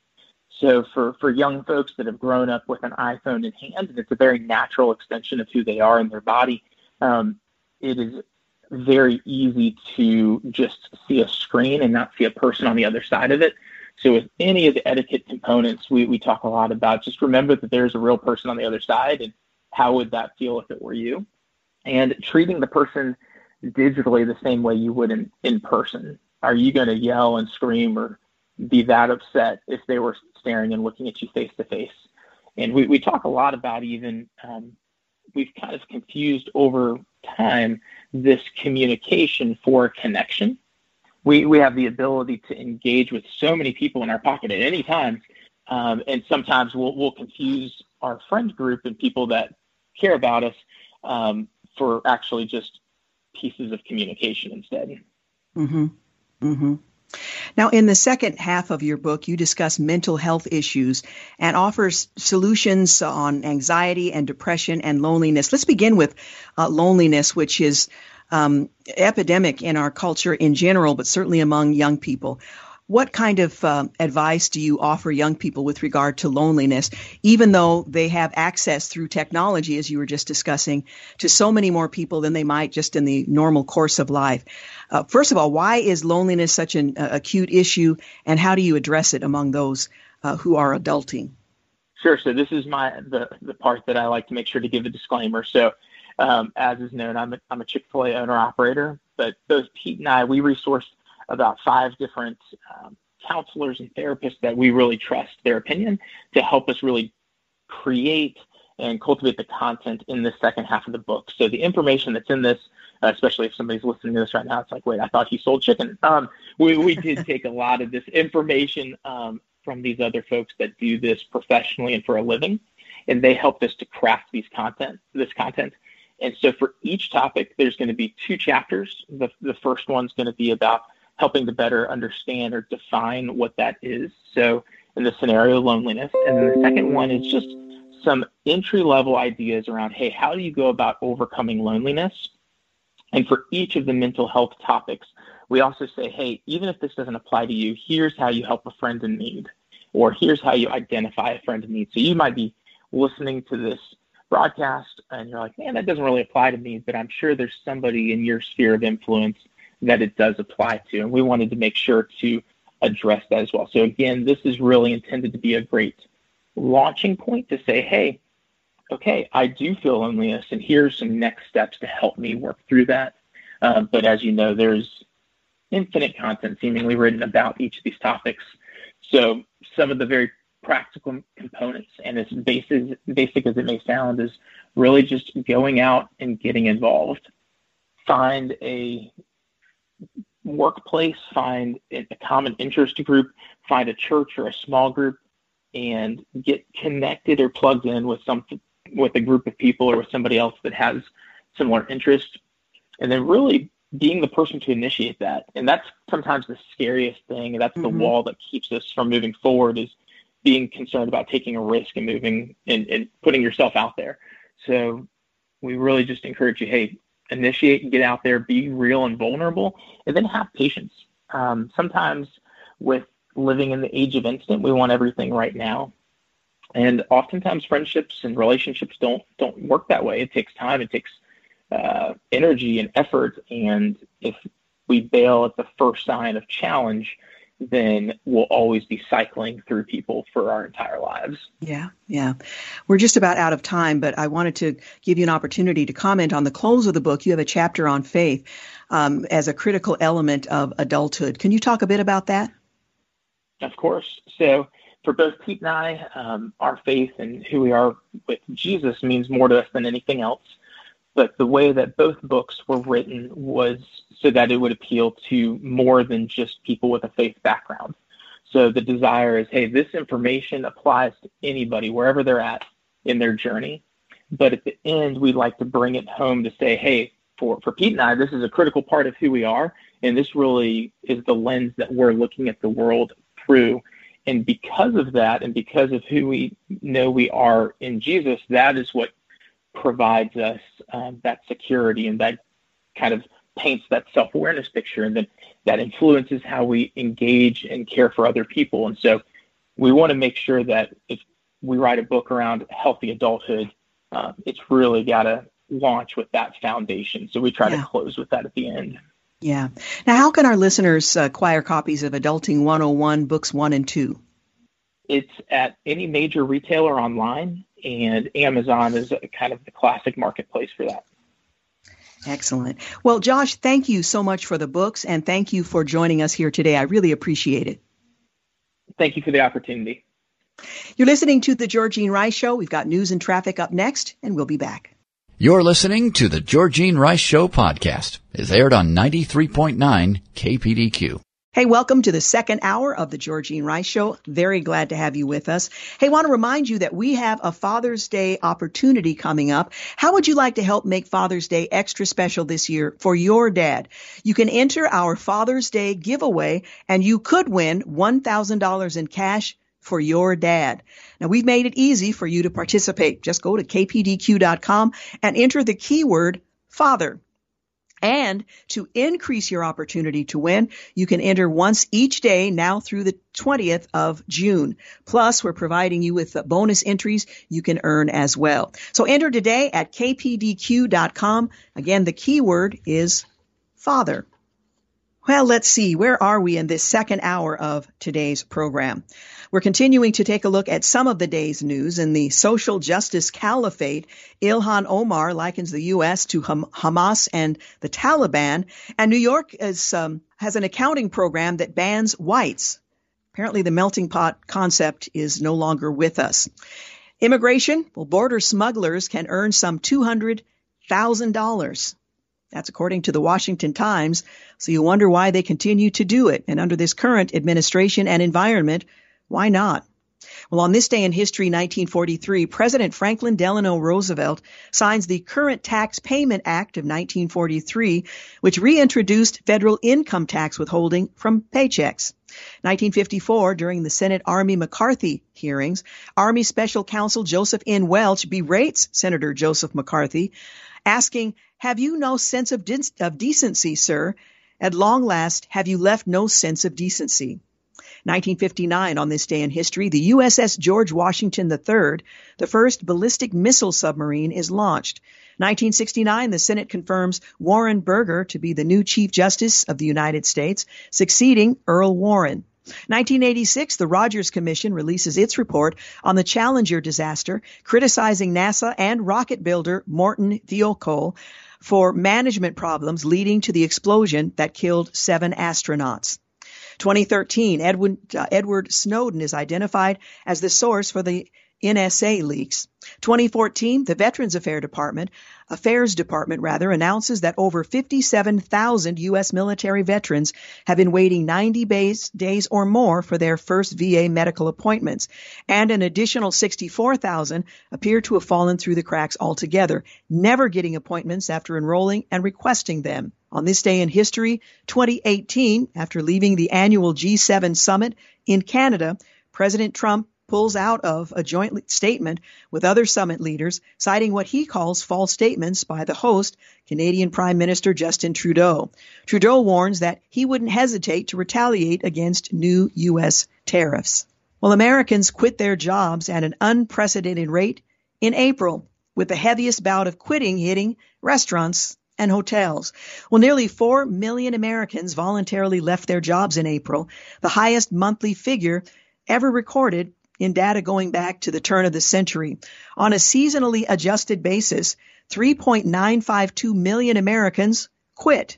So for, for young folks that have grown up with an iPhone in hand, and it's a very natural extension of who they are in their body, um, it is very easy to just see a screen and not see a person on the other side of it. So with any of the etiquette components, we, we talk a lot about just remember that there's a real person on the other side and how would that feel if it were you? And treating the person digitally the same way you would in, in person. Are you going to yell and scream or be that upset if they were staring and looking at you face to face? And we, we talk a lot about even, um, we've kind of confused over time this communication for connection. We, we have the ability to engage with so many people in our pocket at any time. Um, and sometimes we'll, we'll confuse our friend group and people that care about us um, for actually just pieces of communication instead. Mm-hmm. Mm-hmm. Now, in the second half of your book, you discuss mental health issues and offers solutions on anxiety and depression and loneliness. Let's begin with uh, loneliness, which is um, epidemic in our culture in general, but certainly among young people. What kind of uh, advice do you offer young people with regard to loneliness, even though they have access through technology, as you were just discussing, to so many more people than they might just in the normal course of life? Uh, first of all, why is loneliness such an uh, acute issue, and how do you address it among those uh, who are adulting? Sure. So this is my the the part that I like to make sure to give a disclaimer. So, um, as is known, I'm a, I'm a Chick Fil A owner operator, but both Pete and I we resourced about five different um, counselors and therapists that we really trust their opinion to help us really create and cultivate the content in the second half of the book. So the information that's in this, uh, especially if somebody's listening to this right now, it's like, wait, I thought he sold chicken. Um, we, we did take a lot of this information um, from these other folks that do this professionally and for a living, and they helped us to craft these content, this content. And so for each topic, there's going to be two chapters. The, the first one's going to be about helping to better understand or define what that is. So in the scenario, loneliness. And then the second one is just some entry level ideas around, hey, how do you go about overcoming loneliness? And for each of the mental health topics, we also say, hey, even if this doesn't apply to you, here's how you help a friend in need, or here's how you identify a friend in need. So you might be listening to this broadcast and you're like, man, that doesn't really apply to me, but I'm sure there's somebody in your sphere of influence that it does apply to. And we wanted to make sure to address that as well. So again, this is really intended to be a great launching point to say, hey, okay, I do feel loneliness, and here's some next steps to help me work through that. Uh, but as you know, there's infinite content seemingly written about each of these topics. So some of the very practical components, and as basic, basic as it may sound, is really just going out and getting involved. Find a workplace, find a common interest group, find a church or a small group, and get connected or plugged in with some with a group of people or with somebody else that has similar interests, and then really being the person to initiate that. And that's sometimes the scariest thing. That's mm-hmm. the wall that keeps us from moving forward is being concerned about taking a risk and moving and, and putting yourself out there. So we really just encourage you, hey, initiate and get out there, be real and vulnerable, and then have patience. Um, sometimes with living in the age of instant, we want everything right now. And oftentimes friendships and relationships don't don't work that way. It takes time, it takes uh, energy and effort. And if we bail at the first sign of challenge, then we'll always be cycling through people for our entire lives. Yeah, yeah. We're just about out of time, but I wanted to give you an opportunity to comment on the close of the book. You have a chapter on faith um, as a critical element of adulthood. Can you talk a bit about that? Of course. So, for both Pete and I, um, our faith and who we are with Jesus means more to us than anything else. But the way that both books were written was so that it would appeal to more than just people with a faith background. So the desire is, hey, this information applies to anybody wherever they're at in their journey. But at the end, we'd like to bring it home to say, hey, for, for Pete and I, this is a critical part of who we are. And this really is the lens that we're looking at the world through. And because of that, and because of who we know we are in Jesus, that is what provides us um, that security and that kind of paints that self awareness picture, and then that influences how we engage and care for other people. And so we want to make sure that if we write a book around healthy adulthood, uh, it's really got to launch with that foundation. So we try yeah. to close with that at the end. Yeah. Now, how can our listeners uh, acquire copies of Adulting 101 books one and two? It's at any major retailer online, and Amazon is kind of the classic marketplace for that. Excellent. Well, Josh, thank you so much for the books, and thank you for joining us here today. I really appreciate it. Thank you for the opportunity. You're listening to The Georgene Rice Show. We've got news and traffic up next, and we'll be back. You're listening to The Georgene Rice Show podcast. It's aired on 93.9 KPDQ. Hey, welcome to the second hour of the Georgene Rice Show. Very glad to have you with us. Hey, want to remind you that we have a Father's Day opportunity coming up. How would you like to help make Father's Day extra special this year for your dad? You can enter our Father's Day giveaway and you could win $1,000 in cash for your dad. Now we've made it easy for you to participate. Just go to kpdq.com and enter the keyword father. And to increase your opportunity to win, you can enter once each day now through the 20th of June. Plus, we're providing you with bonus entries you can earn as well. So enter today at kpdq.com. Again, the keyword is father. Well, let's see. Where are we in this second hour of today's program? We're continuing to take a look at some of the day's news. In the social justice caliphate, Ilhan Omar likens the U.S. to Hamas and the Taliban, and New York is, um, has an accounting program that bans whites. Apparently, the melting pot concept is no longer with us. Immigration, well, border smugglers can earn some $200,000. That's according to the Washington Times. So you wonder why they continue to do it. And under this current administration and environment, why not? Well, on this day in history, 1943, President Franklin Delano Roosevelt signs the Current Tax Payment Act of 1943, which reintroduced federal income tax withholding from paychecks. 1954, during the Senate Army McCarthy hearings, Army Special Counsel Joseph N. Welch berates Senator Joseph McCarthy, asking, Have you no sense of, de- of decency, sir? At long last, have you left no sense of decency? 1959, on this day in history, the USS George Washington III, the first ballistic missile submarine, is launched. 1969, the Senate confirms Warren Burger to be the new Chief Justice of the United States, succeeding Earl Warren. 1986, the Rogers Commission releases its report on the Challenger disaster, criticizing NASA and rocket builder Morton Thiokol for management problems leading to the explosion that killed seven astronauts. 2013, Edward, uh, Edward Snowden is identified as the source for the NSA leaks. 2014, the Veterans Affairs Department, Affairs Department rather, announces that over 57,000 U.S. military veterans have been waiting 90 days, days or more for their first VA medical appointments, and an additional 64,000 appear to have fallen through the cracks altogether, never getting appointments after enrolling and requesting them. On this day in history, 2018, after leaving the annual G7 summit in Canada, President Trump pulls out of a joint statement with other summit leaders, citing what he calls false statements by the host, Canadian Prime Minister Justin Trudeau. Trudeau warns that he wouldn't hesitate to retaliate against new U.S. tariffs. Well, Americans quit their jobs at an unprecedented rate in April, with the heaviest bout of quitting hitting restaurants and hotels. Well, nearly 4 million Americans voluntarily left their jobs in April, the highest monthly figure ever recorded in data going back to the turn of the century. On a seasonally adjusted basis, 3.952 million Americans quit.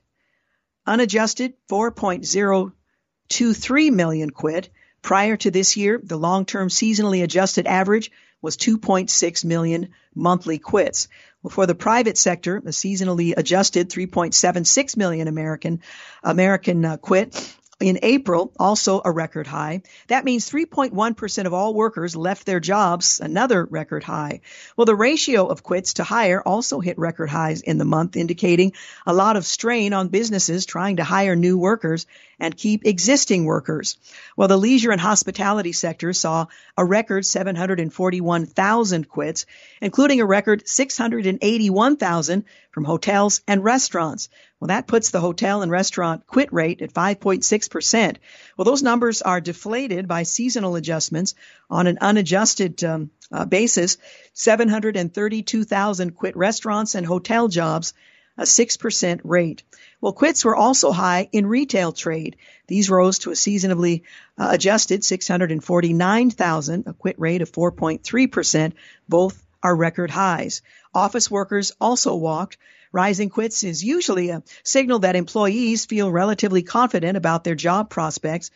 Unadjusted, 4.023 million quit. Prior to this year, the long-term seasonally adjusted average was 2.6 million monthly quits. For the private sector, a seasonally adjusted 3.76 million American American uh, quit in April, also a record high. That means 3.1% of all workers left their jobs, another record high. Well, the ratio of quits to hire also hit record highs in the month, indicating a lot of strain on businesses trying to hire new workers and keep existing workers. Well, the leisure and hospitality sector saw a record 741,000 quits, including a record 681,000 from hotels and restaurants. Well, that puts the hotel and restaurant quit rate at 5.6%. Well, those numbers are deflated by seasonal adjustments on an unadjusted um, uh, basis. 732,000 quit restaurants and hotel jobs, a 6% rate. Well, quits were also high in retail trade. These rose to a seasonably uh, adjusted 649,000, a quit rate of 4.3%. Both are record highs. Office workers also walked. Rising quits is usually a signal that employees feel relatively confident about their job prospects,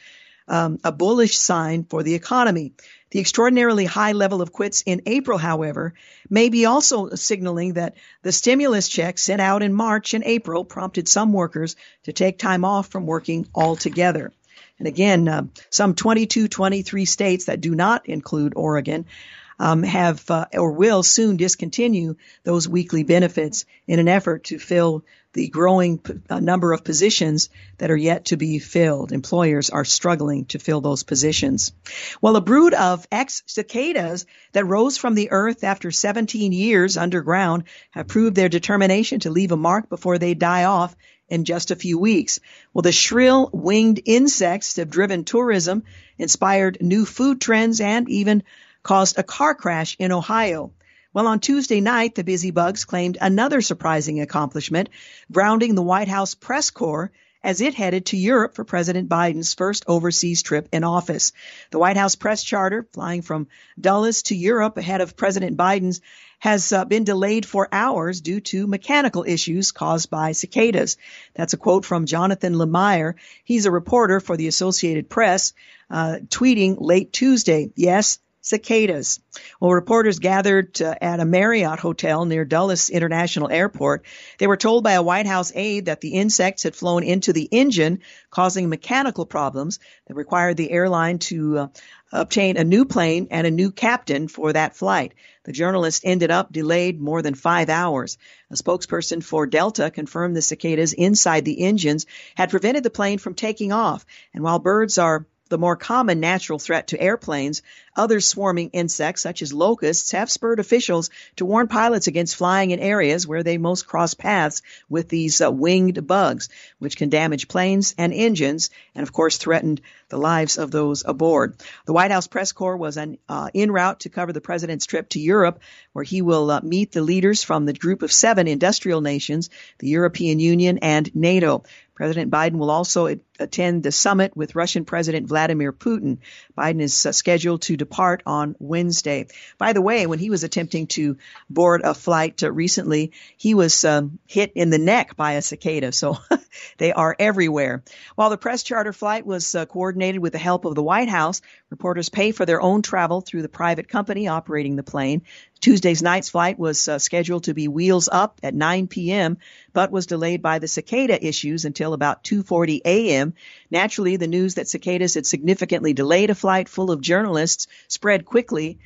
um, a bullish sign for the economy. The extraordinarily high level of quits in April, however, may be also signaling that the stimulus check sent out in March and April prompted some workers to take time off from working altogether. And again, uh, some 22, 23 states that do not include Oregon um, have uh, or will soon discontinue those weekly benefits in an effort to fill the growing p- uh, number of positions that are yet to be filled. Employers are struggling to fill those positions. Well, a brood of ex cicadas that rose from the earth after 17 years underground have proved their determination to leave a mark before they die off in just a few weeks. Well, the shrill winged insects have driven tourism, inspired new food trends, and even caused a car crash in Ohio. Well, on Tuesday night, the Busy Bugs claimed another surprising accomplishment, grounding the White House press corps as it headed to Europe for President Biden's first overseas trip in office. The White House press charter, flying from Dulles to Europe ahead of President Biden's, has uh, been delayed for hours due to mechanical issues caused by cicadas. That's a quote from Jonathan Lemire. He's a reporter for the Associated Press, uh, tweeting late Tuesday. Yes, cicadas. Well, reporters gathered uh, at a Marriott hotel near Dulles International Airport. They were told by a White House aide that the insects had flown into the engine, causing mechanical problems that required the airline to uh, obtain a new plane and a new captain for that flight. The journalist ended up delayed more than five hours. A spokesperson for Delta confirmed the cicadas inside the engines had prevented the plane from taking off. And while birds are the more common natural threat to airplanes, other swarming insects, such as locusts, have spurred officials to warn pilots against flying in areas where they most cross paths with these uh, winged bugs, which can damage planes and engines, and of course threaten the lives of those aboard. The White House press corps was uh, en route to cover the president's trip to Europe, where he will uh, meet the leaders from the group of seven industrial nations, the European Union and NATO. President Biden will also attend the summit with Russian President Vladimir Putin. Biden is uh, scheduled to depart on Wednesday. By the way, when he was attempting to board a flight uh, recently, he was um, hit in the neck by a cicada. So they are everywhere. While the press charter flight was uh, coordinated with the help of the White House, reporters pay for their own travel through the private company operating the plane. Tuesday's night's flight was uh, scheduled to be wheels up at 9 p.m., but was delayed by the cicada issues until about 2:40 a.m. Naturally, the news that cicadas had significantly delayed a flight full of journalists spread quickly,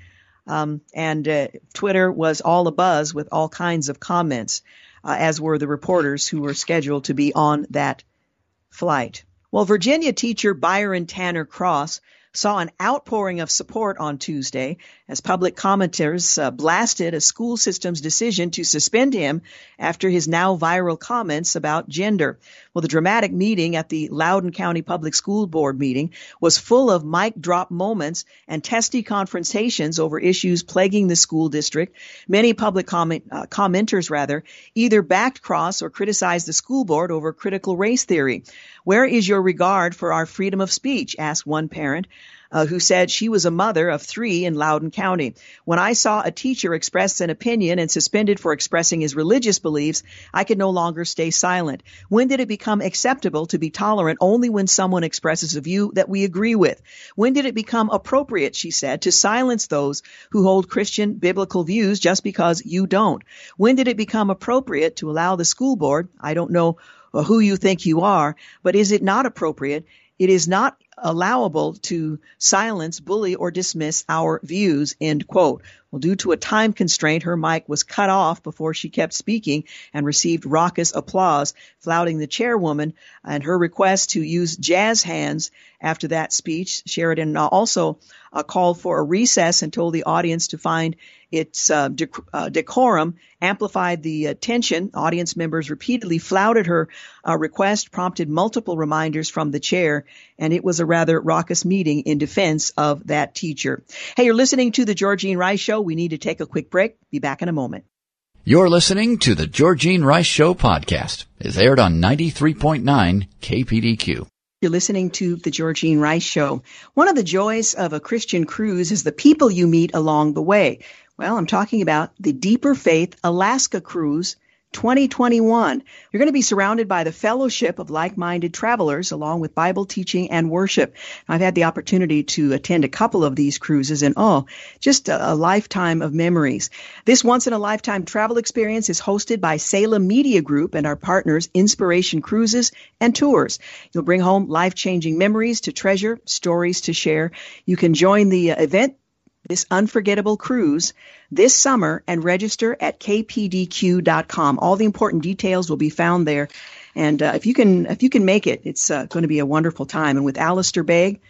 um, and uh, Twitter was all abuzz with all kinds of comments, uh, as were the reporters who were scheduled to be on that flight. Well, Virginia teacher Byron Tanner Cross saw an outpouring of support on Tuesday as public commenters uh, blasted a school system's decision to suspend him after his now viral comments about gender. Well, the dramatic meeting at the Loudoun County Public School Board meeting was full of mic drop moments and testy confrontations over issues plaguing the school district. Many public comment, uh, commenters, rather, either backed Cross or criticized the school board over critical race theory. Where is your regard for our freedom of speech? asked one parent uh, who said she was a mother of three in Loudoun County. When I saw a teacher express an opinion and suspended for expressing his religious beliefs, I could no longer stay silent. When did it become acceptable to be tolerant only when someone expresses a view that we agree with? When did it become appropriate, she said, to silence those who hold Christian biblical views just because you don't? When did it become appropriate to allow the school board, I don't know who you think you are, but is it not appropriate? It is not allowable to silence, bully, or dismiss our views, end quote. Well, due to a time constraint, her mic was cut off before she kept speaking and received raucous applause, flouting the chairwoman and her request to use jazz hands after that speech. Sheridan also uh, called for a recess and told the audience to find its uh, dec- uh, decorum, amplified the tension. Audience members repeatedly flouted her uh, request, prompted multiple reminders from the chair, and it was a rather raucous meeting in defense of that teacher. Hey, you're listening to the Georgene Rice Show. We need to take a quick break. Be back in a moment. You're listening to the Georgene Rice Show podcast. It's aired on 93.9 KPDQ. You're listening to the Georgene Rice Show. One of the joys of a Christian cruise is the people you meet along the way. Well, I'm talking about the Deeper Faith Alaska Cruise 2021. You're going to be surrounded by the fellowship of like-minded travelers along with Bible teaching and worship. I've had the opportunity to attend a couple of these cruises and oh, just a, a lifetime of memories. This once in a lifetime travel experience is hosted by Salem Media Group and our partners Inspiration Cruises and Tours. You'll bring home life-changing memories to treasure, stories to share. You can join the event this unforgettable cruise this summer and register at kpdq.com. All the important details will be found there. And uh, if you can, if you can make it, it's uh, going to be a wonderful time. And with Alistair Begg,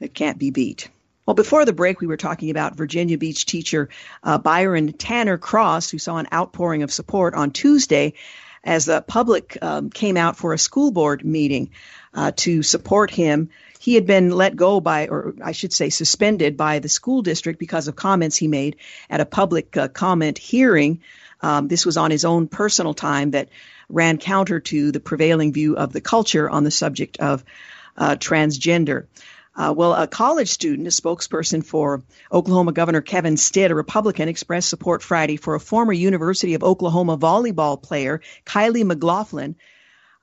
it can't be beat. Well, before the break, we were talking about Virginia Beach teacher uh, Byron Tanner Cross, who saw an outpouring of support on Tuesday as the public um, came out for a school board meeting uh, to support him he had been let go by, or I should say, suspended by the school district because of comments he made at a public uh, comment hearing. Um, this was on his own personal time that ran counter to the prevailing view of the culture on the subject of uh, transgender. Uh, well, a college student, a spokesperson for Oklahoma Governor Kevin Stitt, a Republican, expressed support Friday for a former University of Oklahoma volleyball player, Kylie McLaughlin,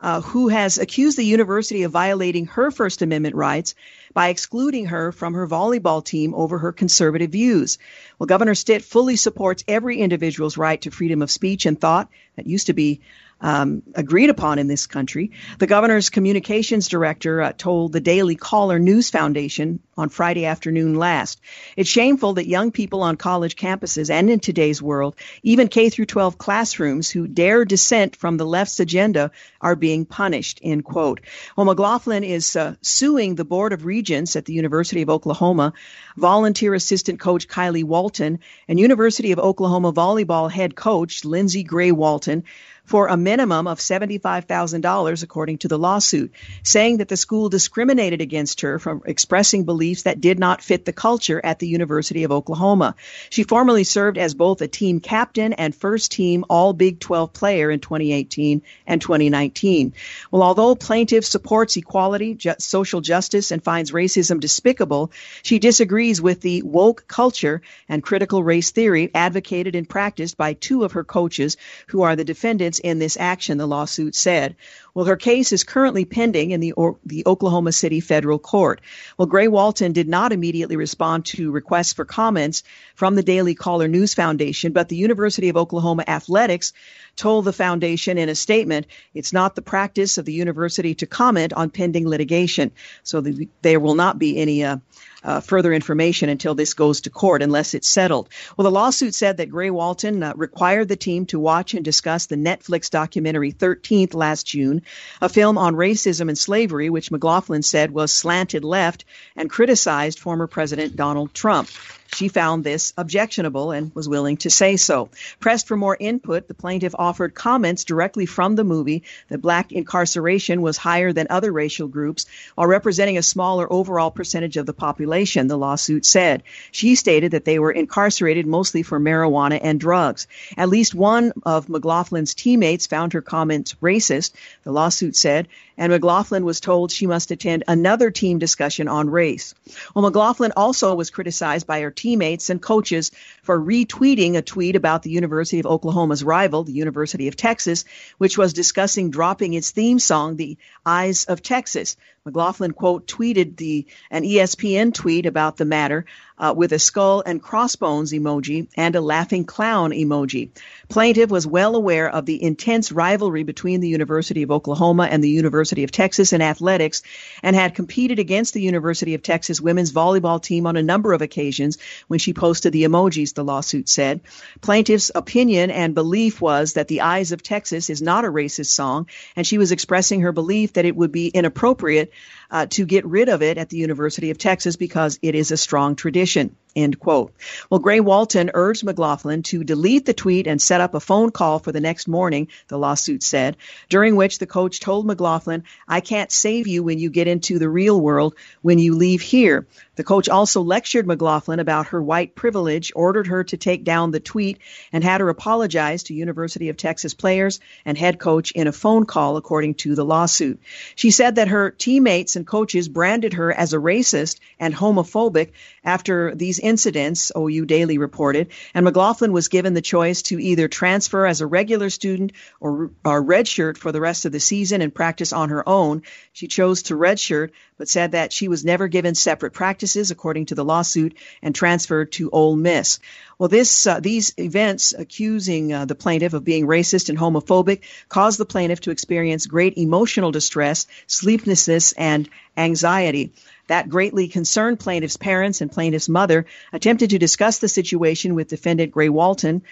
uh, who has accused the university of violating her First Amendment rights by excluding her from her volleyball team over her conservative views. Well, Governor Stitt fully supports every individual's right to freedom of speech and thought. That used to be um, agreed upon in this country. The governor's communications director uh, told the Daily Caller News Foundation on Friday afternoon last. It's shameful that young people on college campuses and in today's world, even K through 12 classrooms who dare dissent from the left's agenda are being punished, end quote. Well, McLaughlin is uh, suing the Board of Regents at the University of Oklahoma, volunteer assistant coach Kylie Walton, and University of Oklahoma volleyball head coach Lindsey Gray Walton for a minimum of $75,000, according to the lawsuit, saying that the school discriminated against her from expressing beliefs that did not fit the culture at the University of Oklahoma. She formerly served as both a team captain and first team All Big 12 player in 2018 and 2019. Well, although plaintiff supports equality, ju- social justice, and finds racism despicable, she disagrees with the woke culture and critical race theory advocated and practiced by two of her coaches who are the defendants in this action, the lawsuit said. Well, her case is currently pending in the, or, the Oklahoma City federal court. Well, Gray Walton did not immediately respond to requests for comments from the Daily Caller News Foundation, but the University of Oklahoma Athletics told the foundation in a statement it's not the practice of the university to comment on pending litigation. So the, there will not be any uh, uh, further information until this goes to court unless it's settled. Well, the lawsuit said that Gray Walton uh, required the team to watch and discuss the Netflix documentary 13th last June, a film on racism and slavery, which McLaughlin said was slanted left and criticized former President Donald Trump. She found this objectionable and was willing to say so. Pressed for more input, the plaintiff offered comments directly from the movie that black incarceration was higher than other racial groups while representing a smaller overall percentage of the population, the lawsuit said. She stated that they were incarcerated mostly for marijuana and drugs. At least one of McLaughlin's teammates found her comments racist, the lawsuit said, and McLaughlin was told she must attend another team discussion on race. Well, McLaughlin also was criticized by her teammates and coaches for retweeting a tweet about the University of Oklahoma's rival, the University of Texas, which was discussing dropping its theme song, The Eyes of Texas. McLaughlin, quote, tweeted the an ESPN tweet about the matter. Uh, with a skull and crossbones emoji and a laughing clown emoji. Plaintiff was well aware of the intense rivalry between the University of Oklahoma and the University of Texas in athletics and had competed against the University of Texas women's volleyball team on a number of occasions when she posted the emojis, the lawsuit said. Plaintiff's opinion and belief was that The Eyes of Texas is not a racist song, and she was expressing her belief that it would be inappropriate uh, to get rid of it at the University of Texas because it is a strong tradition. End quote. Well, Gray Walton urged McLaughlin to delete the tweet and set up a phone call for the next morning, the lawsuit said, during which the coach told McLaughlin, I can't save you when you get into the real world when you leave here. The coach also lectured McLaughlin about her white privilege, ordered her to take down the tweet, and had her apologize to University of Texas players and head coach in a phone call, according to the lawsuit. She said that her teammates and coaches branded her as a racist and homophobic after these incidents, OU Daily reported, and McLaughlin was given the choice to either transfer as a regular student or, or redshirt for the rest of the season and practice on her own. She chose to redshirt, but said that she was never given separate practices, according to the lawsuit, and transferred to Ole Miss. Well, this uh, these events accusing uh, the plaintiff of being racist and homophobic caused the plaintiff to experience great emotional distress, sleeplessness, and anxiety. That greatly concerned plaintiff's parents and plaintiff's mother attempted to discuss the situation with defendant Gray Walton.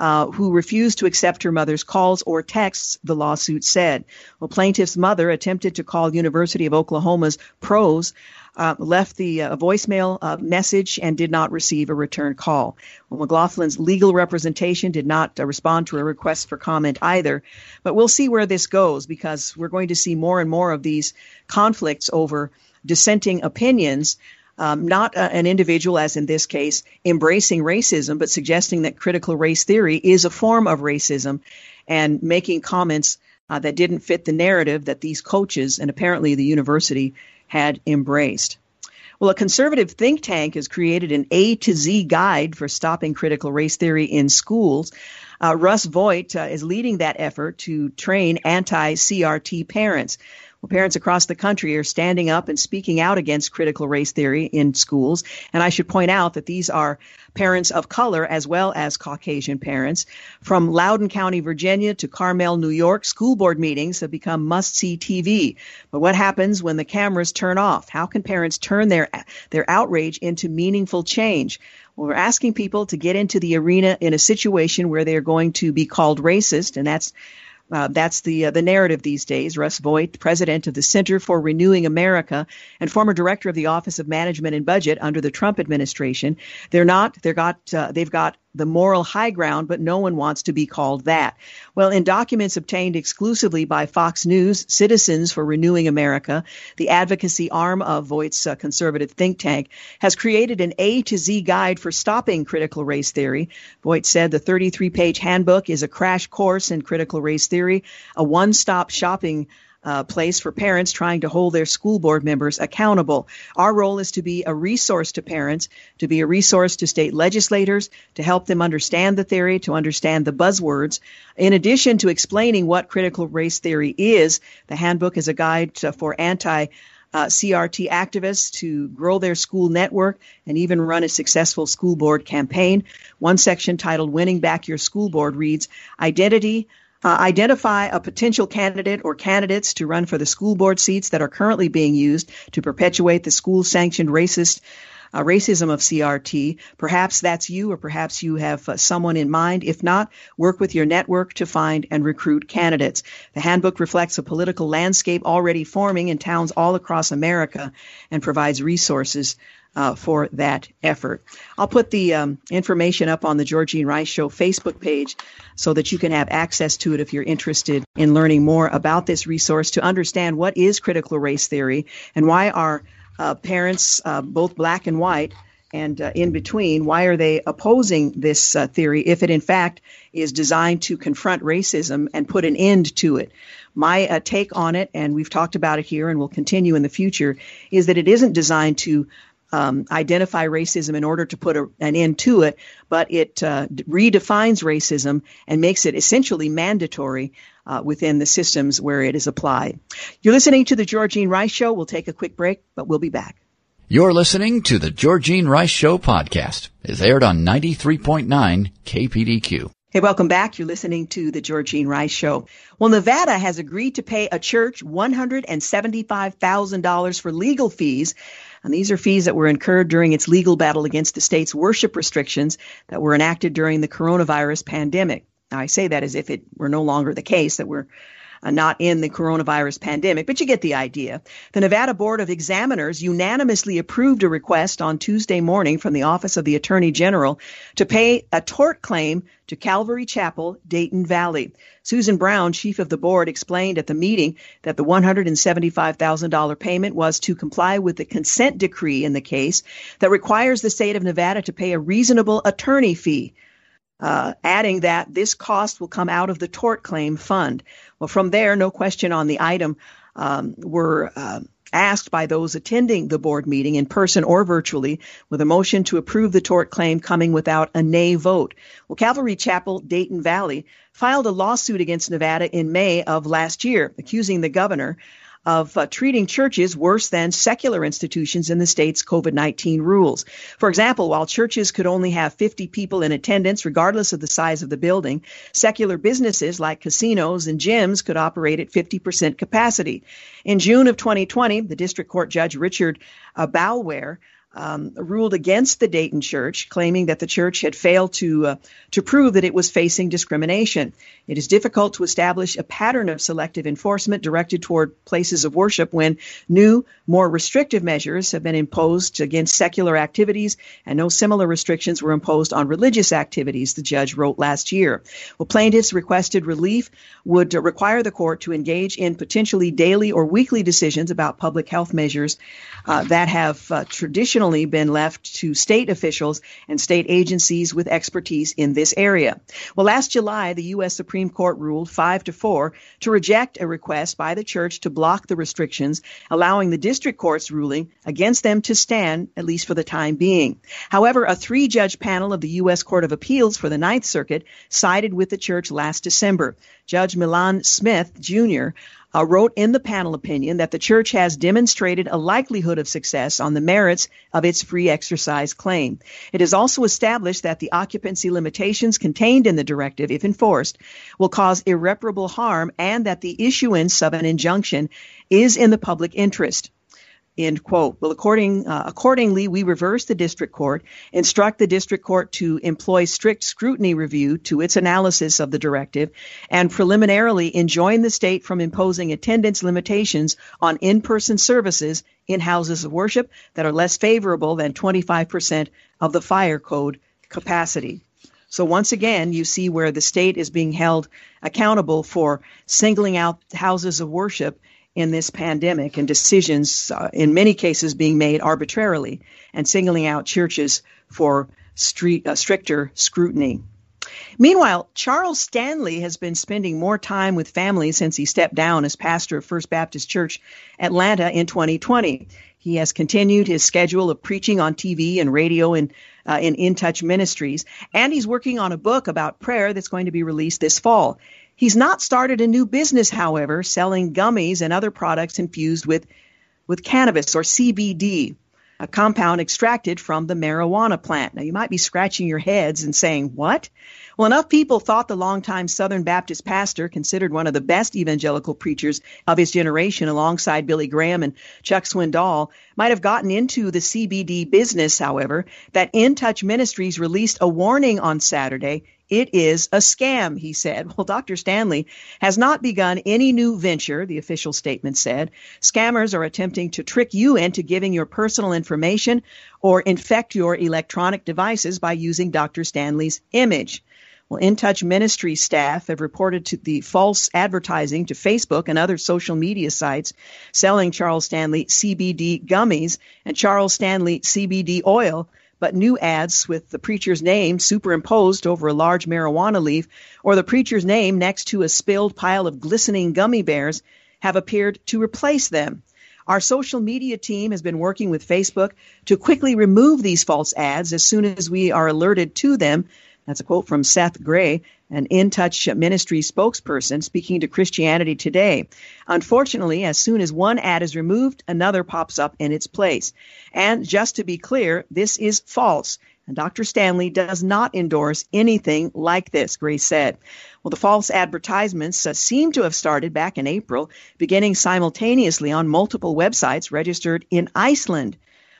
Uh, who refused to accept her mother's calls or texts, the lawsuit said. Well, plaintiff's mother attempted to call University of Oklahoma's pros, uh, left the uh, voicemail uh, message, and did not receive a return call. Well, McLaughlin's legal representation did not uh, respond to a request for comment either. But we'll see where this goes because we're going to see more and more of these conflicts over dissenting opinions, um, not uh, an individual, as in this case, embracing racism, but suggesting that critical race theory is a form of racism and making comments uh, that didn't fit the narrative that these coaches and apparently the university had embraced. Well, a conservative think tank has created an A to Z guide for stopping critical race theory in schools. Uh, Russ Vought uh, is leading that effort to train anti CRT parents. Well, parents across the country are standing up and speaking out against critical race theory in schools. And I should point out that these are parents of color as well as Caucasian parents. From Loudoun County, Virginia to Carmel, New York, school board meetings have become must see TV. But what happens when the cameras turn off? How can parents turn their, their outrage into meaningful change? Well, we're asking people to get into the arena in a situation where they're going to be called racist, and that's uh, that's the uh, the narrative these days. Russ Vought, president of the Center for Renewing America and former director of the Office of Management and Budget under the Trump administration. They're not. They're got. Uh, they've got the moral high ground, but no one wants to be called that. Well, in documents obtained exclusively by Fox News, Citizens for Renewing America, the advocacy arm of Vought's uh, conservative think tank, has created an A to Z guide for stopping critical race theory. Vought said the 33 page handbook is a crash course in critical race theory, a one stop shopping uh, place for parents trying to hold their school board members accountable. Our role is to be a resource to parents, to be a resource to state legislators, to help them understand the theory, to understand the buzzwords. In addition to explaining what critical race theory is, the handbook is a guide to, for anti uh, CRT activists to grow their school network and even run a successful school board campaign. One section titled Winning Back Your School Board reads Identity, uh, identify a potential candidate or candidates to run for the school board seats that are currently being used to perpetuate the school sanctioned racist uh, racism of CRT. Perhaps that's you, or perhaps you have uh, someone in mind. If not, work with your network to find and recruit candidates. The handbook reflects a political landscape already forming in towns all across America and provides resources uh, for that effort. I'll put the um, information up on the Georgene Rice Show Facebook page so that you can have access to it if you're interested in learning more about this resource to understand what is critical race theory and why are uh, parents, uh, both black and white, and uh, in between, why are they opposing this uh, theory if it in fact is designed to confront racism and put an end to it? My uh, take on it, and we've talked about it here and will continue in the future, is that it isn't designed to um, identify racism in order to put a, an end to it, but it uh, redefines racism and makes it essentially mandatory uh, within the systems where it is applied. You're listening to the Georgene Rice Show. We'll take a quick break, but we'll be back. You're listening to the Georgene Rice Show podcast. It's aired on 93.9 KPDQ. Hey, welcome back. You're listening to the Georgene Rice Show. Well, Nevada has agreed to pay a church $175,000 for legal fees. And these are fees that were incurred during its legal battle against the state's worship restrictions that were enacted during the coronavirus pandemic. Now, I say that as if it were no longer the case, that we're uh, not in the coronavirus pandemic, but you get the idea. The Nevada Board of Examiners unanimously approved a request on Tuesday morning from the Office of the Attorney General to pay a tort claim to Calvary Chapel, Dayton Valley. Susan Brown, chief of the board, explained at the meeting that the $175,000 payment was to comply with the consent decree in the case that requires the state of Nevada to pay a reasonable attorney fee. Uh, adding that this cost will come out of the tort claim fund. Well, from there, no question on the item um, were uh, asked by those attending the board meeting in person or virtually with a motion to approve the tort claim coming without a nay vote. Well, Calvary Chapel, Dayton Valley filed a lawsuit against Nevada in May of last year, accusing the governor of uh, treating churches worse than secular institutions in the state's COVID 19 rules. For example, while churches could only have 50 people in attendance, regardless of the size of the building, secular businesses like casinos and gyms could operate at 50% capacity. In June of 2020, the district court judge Richard uh, Boulware um, ruled against the Dayton church, claiming that the church had failed to uh, to prove that it was facing discrimination. It is difficult to establish a pattern of selective enforcement directed toward places of worship when new, more restrictive measures have been imposed against secular activities and no similar restrictions were imposed on religious activities, the judge wrote last year. Well, plaintiffs requested relief would require the court to engage in potentially daily or weekly decisions about public health measures uh, that have uh, traditionally been left to state officials and state agencies with expertise in this area. Well, last July, the U.S. Supreme Court ruled 5 to 4 to reject a request by the church to block the restrictions, allowing the district court's ruling against them to stand, at least for the time being. However, a three judge panel of the U.S. Court of Appeals for the Ninth Circuit sided with the church last December. Judge Milan Smith Jr uh, wrote in the panel opinion that the church has demonstrated a likelihood of success on the merits of its free exercise claim. It is also established that the occupancy limitations contained in the directive, if enforced, will cause irreparable harm and that the issuance of an injunction is in the public interest. End quote. Well, according, uh, accordingly, we reverse the district court, instruct the district court to employ strict scrutiny review to its analysis of the directive, and preliminarily enjoin the state from imposing attendance limitations on in-person services in houses of worship that are less favorable than 25% of the fire code capacity. So once again, you see where the state is being held accountable for singling out houses of worship in this pandemic and decisions, uh, in many cases, being made arbitrarily and singling out churches for street, uh, stricter scrutiny. Meanwhile, Charles Stanley has been spending more time with family since he stepped down as pastor of First Baptist Church Atlanta in 2020. He has continued his schedule of preaching on TV and radio and uh, in In Touch Ministries, and he's working on a book about prayer that's going to be released this fall. He's not started a new business, however, selling gummies and other products infused with, with cannabis or CBD, a compound extracted from the marijuana plant. Now, you might be scratching your heads and saying, What? Well, enough people thought the longtime Southern Baptist pastor, considered one of the best evangelical preachers of his generation alongside Billy Graham and Chuck Swindoll, might have gotten into the CBD business, however, that In Touch Ministries released a warning on Saturday it is a scam, he said. Well, Dr. Stanley has not begun any new venture, the official statement said. Scammers are attempting to trick you into giving your personal information or infect your electronic devices by using Dr. Stanley's image. Well, In Touch Ministry staff have reported to the false advertising to Facebook and other social media sites selling Charles Stanley CBD gummies and Charles Stanley CBD oil but new ads with the preacher's name superimposed over a large marijuana leaf or the preacher's name next to a spilled pile of glistening gummy bears have appeared to replace them. Our social media team has been working with Facebook to quickly remove these false ads as soon as we are alerted to them That's a quote from Seth Gray, an In Touch Ministry spokesperson speaking to Christianity Today. Unfortunately, as soon as one ad is removed, another pops up in its place. And just to be clear, this is false. And Dr. Stanley does not endorse anything like this, Grace said. Well, the false advertisements uh, seem to have started back in April, beginning simultaneously on multiple websites registered in Iceland.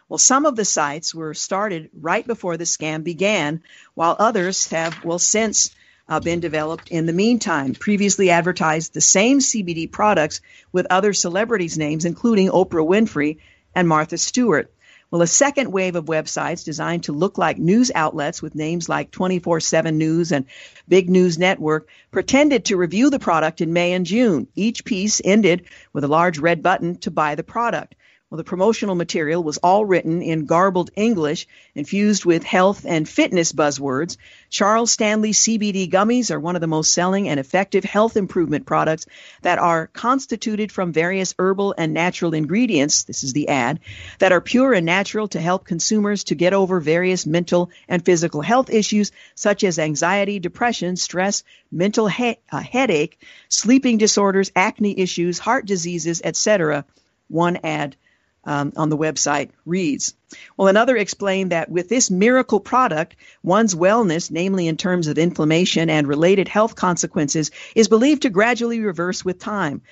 Well, some of the sites were started right before the scam began, while others have, well, since uh, been developed in the meantime. Previously advertised the same CBD products with other celebrities' names, including Oprah Winfrey and Martha Stewart. Well, a second wave of websites designed to look like news outlets with names like 24 7 News and Big News Network pretended to review the product in May and June. Each piece ended with a large red button to buy the product. Well, the promotional material was all written in garbled English, infused with health and fitness buzzwords. Charles Stanley CBD gummies are one of the most selling and effective health improvement products that are constituted from various herbal and natural ingredients. This is the ad that are pure and natural to help consumers to get over various mental and physical health issues such as anxiety, depression, stress, mental he- uh, headache, sleeping disorders, acne issues, heart diseases, etc. One ad um, on the website reads. Well, another explained that with this miracle product, one's wellness, namely in terms of inflammation and related health consequences, is believed to gradually reverse with time.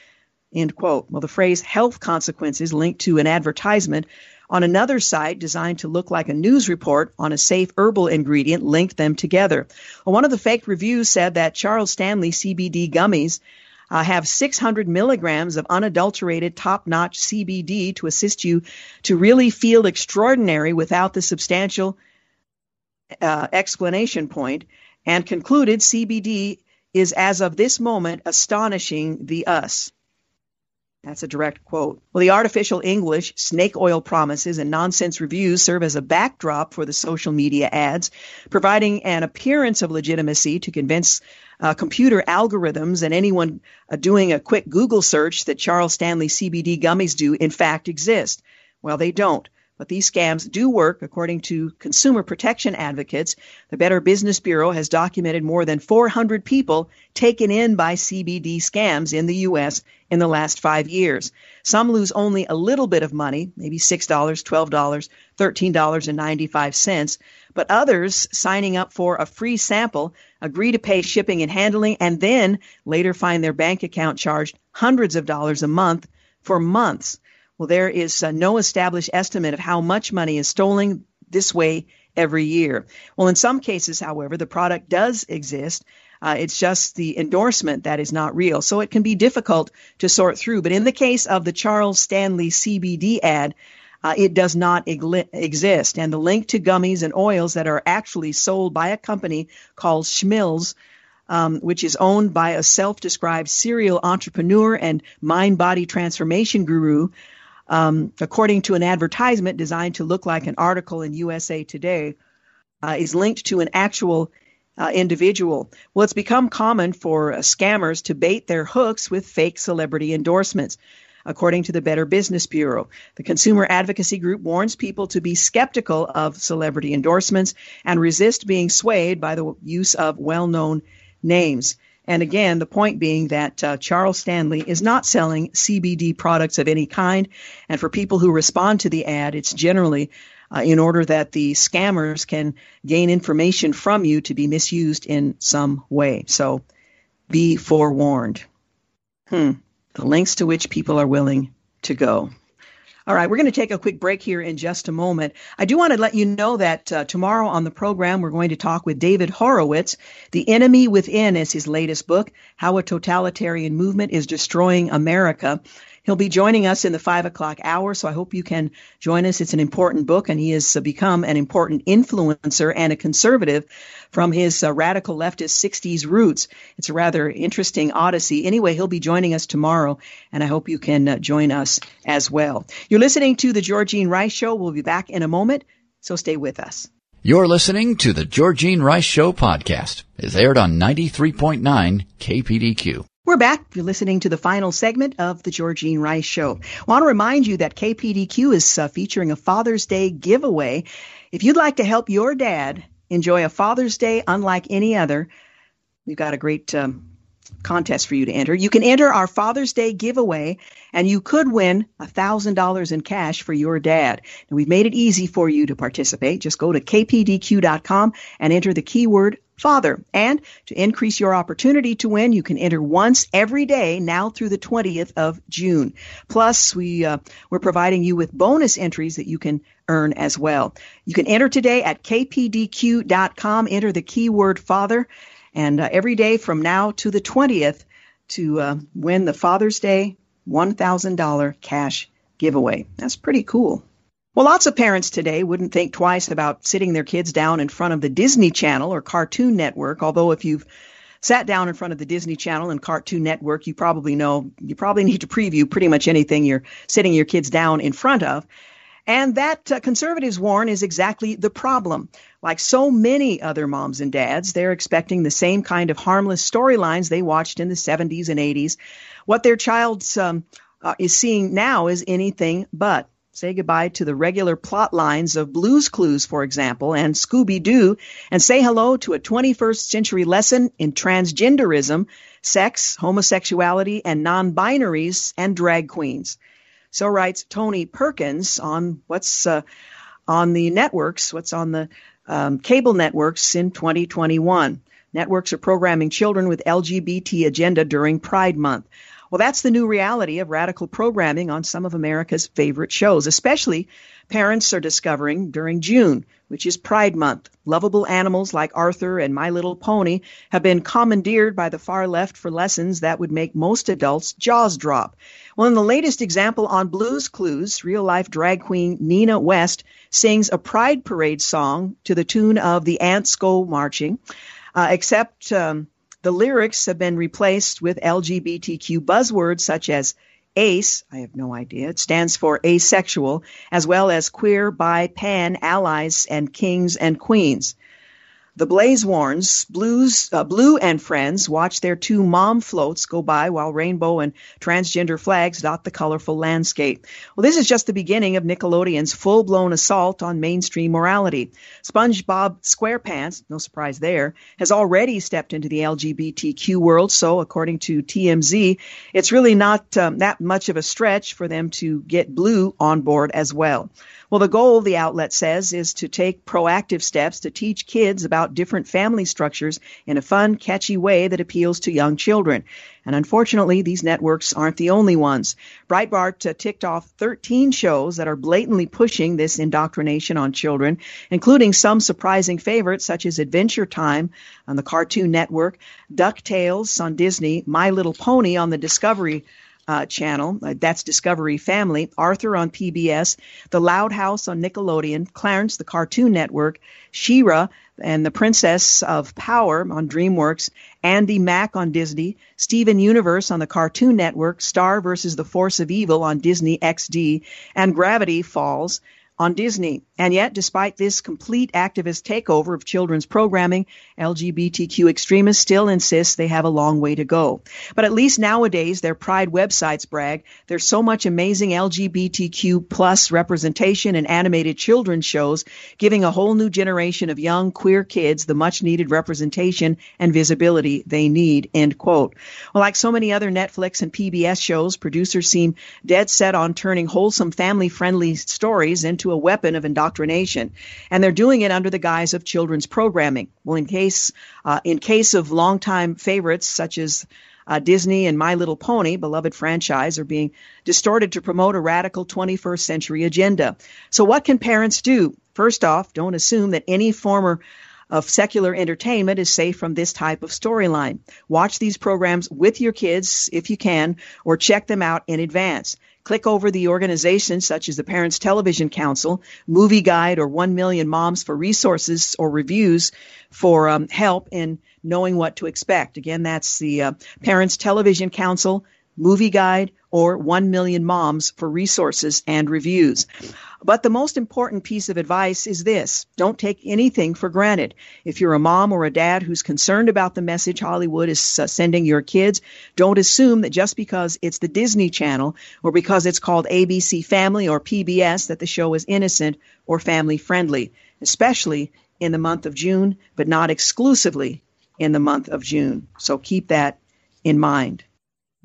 End quote. Well, the phrase health consequences linked to an advertisement on another site designed to look like a news report on a safe herbal ingredient linked them together. Well, one of the fake reviews said that Charles Stanley CBD gummies uh, have 600 milligrams of unadulterated top notch CBD to assist you to really feel extraordinary without the substantial uh, explanation point, and concluded CBD is, as of this moment, astonishing the us. That's a direct quote. Well, the artificial English, snake oil promises, and nonsense reviews serve as a backdrop for the social media ads, providing an appearance of legitimacy to convince uh, computer algorithms and anyone uh, doing a quick Google search that Charles Stanley CBD gummies do, in fact, exist. Well, they don't. But these scams do work, according to consumer protection advocates. The Better Business Bureau has documented more than 400 people taken in by CBD scams in the U.S. in the last five years. Some lose only a little bit of money, maybe $6, $12, $13.95, but others signing up for a free sample agree to pay shipping and handling and then later find their bank account charged hundreds of dollars a month for months. Well, there is uh, no established estimate of how much money is stolen this way every year. Well, in some cases, however, the product does exist. Uh, it's just the endorsement that is not real. So it can be difficult to sort through. But in the case of the Charles Stanley CBD ad, uh, it does not exist. And the link to gummies and oils that are actually sold by a company called Schmilz, um, which is owned by a self described serial entrepreneur and mind body transformation guru, um, according to an advertisement designed to look like an article in USA Today, uh, is linked to an actual uh, individual. Well, it's become common for uh, scammers to bait their hooks with fake celebrity endorsements. According to the Better Business Bureau, the consumer advocacy group warns people to be skeptical of celebrity endorsements and resist being swayed by the use of well known names. And again, the point being that uh, Charles Stanley is not selling CBD products of any kind. And for people who respond to the ad, it's generally uh, in order that the scammers can gain information from you to be misused in some way. So be forewarned. Hmm. The lengths to which people are willing to go. All right, we're going to take a quick break here in just a moment. I do want to let you know that uh, tomorrow on the program, we're going to talk with David Horowitz. The Enemy Within is his latest book, How a Totalitarian Movement is Destroying America. He'll be joining us in the five o'clock hour, so I hope you can join us. It's an important book, and he has uh, become an important influencer and a conservative from his uh, radical leftist 60s roots. It's a rather interesting odyssey. Anyway, he'll be joining us tomorrow, and I hope you can uh, join us as well. You're listening to The Georgene Rice Show. We'll be back in a moment, so stay with us. You're listening to the Georgene Rice Show podcast. It's aired on 93.9 KPDQ. We're back. You're listening to the final segment of the Georgene Rice Show. I want to remind you that KPDQ is uh, featuring a Father's Day giveaway. If you'd like to help your dad enjoy a Father's Day unlike any other. We've got a great um, contest for you to enter. You can enter our Father's Day giveaway, and you could win $1,000 in cash for your dad. And we've made it easy for you to participate. Just go to kpdq.com and enter the keyword father. And to increase your opportunity to win, you can enter once every day now through the 20th of June. Plus, we uh, we're providing you with bonus entries that you can earn as well. You can enter today at kpdq.com. Enter the keyword father and uh, every day from now to the 20th to uh, win the Father's Day $1,000 cash giveaway. That's pretty cool. Well, lots of parents today wouldn't think twice about sitting their kids down in front of the Disney Channel or Cartoon Network, although if you've sat down in front of the Disney Channel and Cartoon Network, you probably know you probably need to preview pretty much anything you're sitting your kids down in front of. And that uh, conservatives warn is exactly the problem. Like so many other moms and dads, they're expecting the same kind of harmless storylines they watched in the 70s and 80s. What their child um, uh, is seeing now is anything but. Say goodbye to the regular plot lines of Blues Clues, for example, and Scooby Doo, and say hello to a 21st century lesson in transgenderism, sex, homosexuality, and non binaries, and drag queens. So writes Tony Perkins on what's uh, on the networks, what's on the um, cable networks in 2021. Networks are programming children with LGBT agenda during Pride Month. Well, that's the new reality of radical programming on some of America's favorite shows, especially parents are discovering during June, which is Pride Month. Lovable animals like Arthur and My Little Pony have been commandeered by the far left for lessons that would make most adults' jaws drop. Well, in the latest example on Blues Clues, real life drag queen Nina West sings a Pride Parade song to the tune of The Ants Go Marching, uh, except. Um, the lyrics have been replaced with LGBTQ buzzwords such as ACE, I have no idea, it stands for asexual, as well as queer, bi, pan, allies, and kings and queens. The Blazewarns, Blues, uh, Blue and Friends watch their two mom floats go by while rainbow and transgender flags dot the colorful landscape. Well, this is just the beginning of Nickelodeon's full-blown assault on mainstream morality. SpongeBob SquarePants, no surprise there, has already stepped into the LGBTQ world, so according to TMZ, it's really not um, that much of a stretch for them to get Blue on board as well. Well, the goal, the outlet says, is to take proactive steps to teach kids about different family structures in a fun, catchy way that appeals to young children. And unfortunately, these networks aren't the only ones. Breitbart uh, ticked off 13 shows that are blatantly pushing this indoctrination on children, including some surprising favorites such as Adventure Time on the Cartoon Network, DuckTales on Disney, My Little Pony on the Discovery uh, channel. Uh, that's Discovery Family. Arthur on PBS. The Loud House on Nickelodeon. Clarence, the Cartoon Network. She-Ra and the Princess of Power on DreamWorks. Andy Mack on Disney. Steven Universe on the Cartoon Network. Star versus the Force of Evil on Disney XD. And Gravity Falls on Disney. And yet, despite this complete activist takeover of children's programming, LGBTQ extremists still insist they have a long way to go. But at least nowadays, their pride websites brag there's so much amazing LGBTQ plus representation in animated children's shows, giving a whole new generation of young queer kids the much needed representation and visibility they need, end quote. Well, like so many other Netflix and PBS shows, producers seem dead set on turning wholesome family friendly stories into a weapon of indoctrination indoctrination, and they're doing it under the guise of children's programming. Well, in case uh, in case of longtime favorites such as uh, Disney and My Little Pony, beloved franchise, are being distorted to promote a radical 21st century agenda. So, what can parents do? First off, don't assume that any former of secular entertainment is safe from this type of storyline. Watch these programs with your kids if you can, or check them out in advance. Click over the organizations such as the Parents Television Council, Movie Guide, or 1 Million Moms for resources or reviews for um, help in knowing what to expect. Again, that's the uh, Parents Television Council, Movie Guide, or 1 Million Moms for resources and reviews. But the most important piece of advice is this don't take anything for granted. If you're a mom or a dad who's concerned about the message Hollywood is uh, sending your kids, don't assume that just because it's the Disney Channel or because it's called ABC Family or PBS that the show is innocent or family friendly, especially in the month of June, but not exclusively in the month of June. So keep that in mind.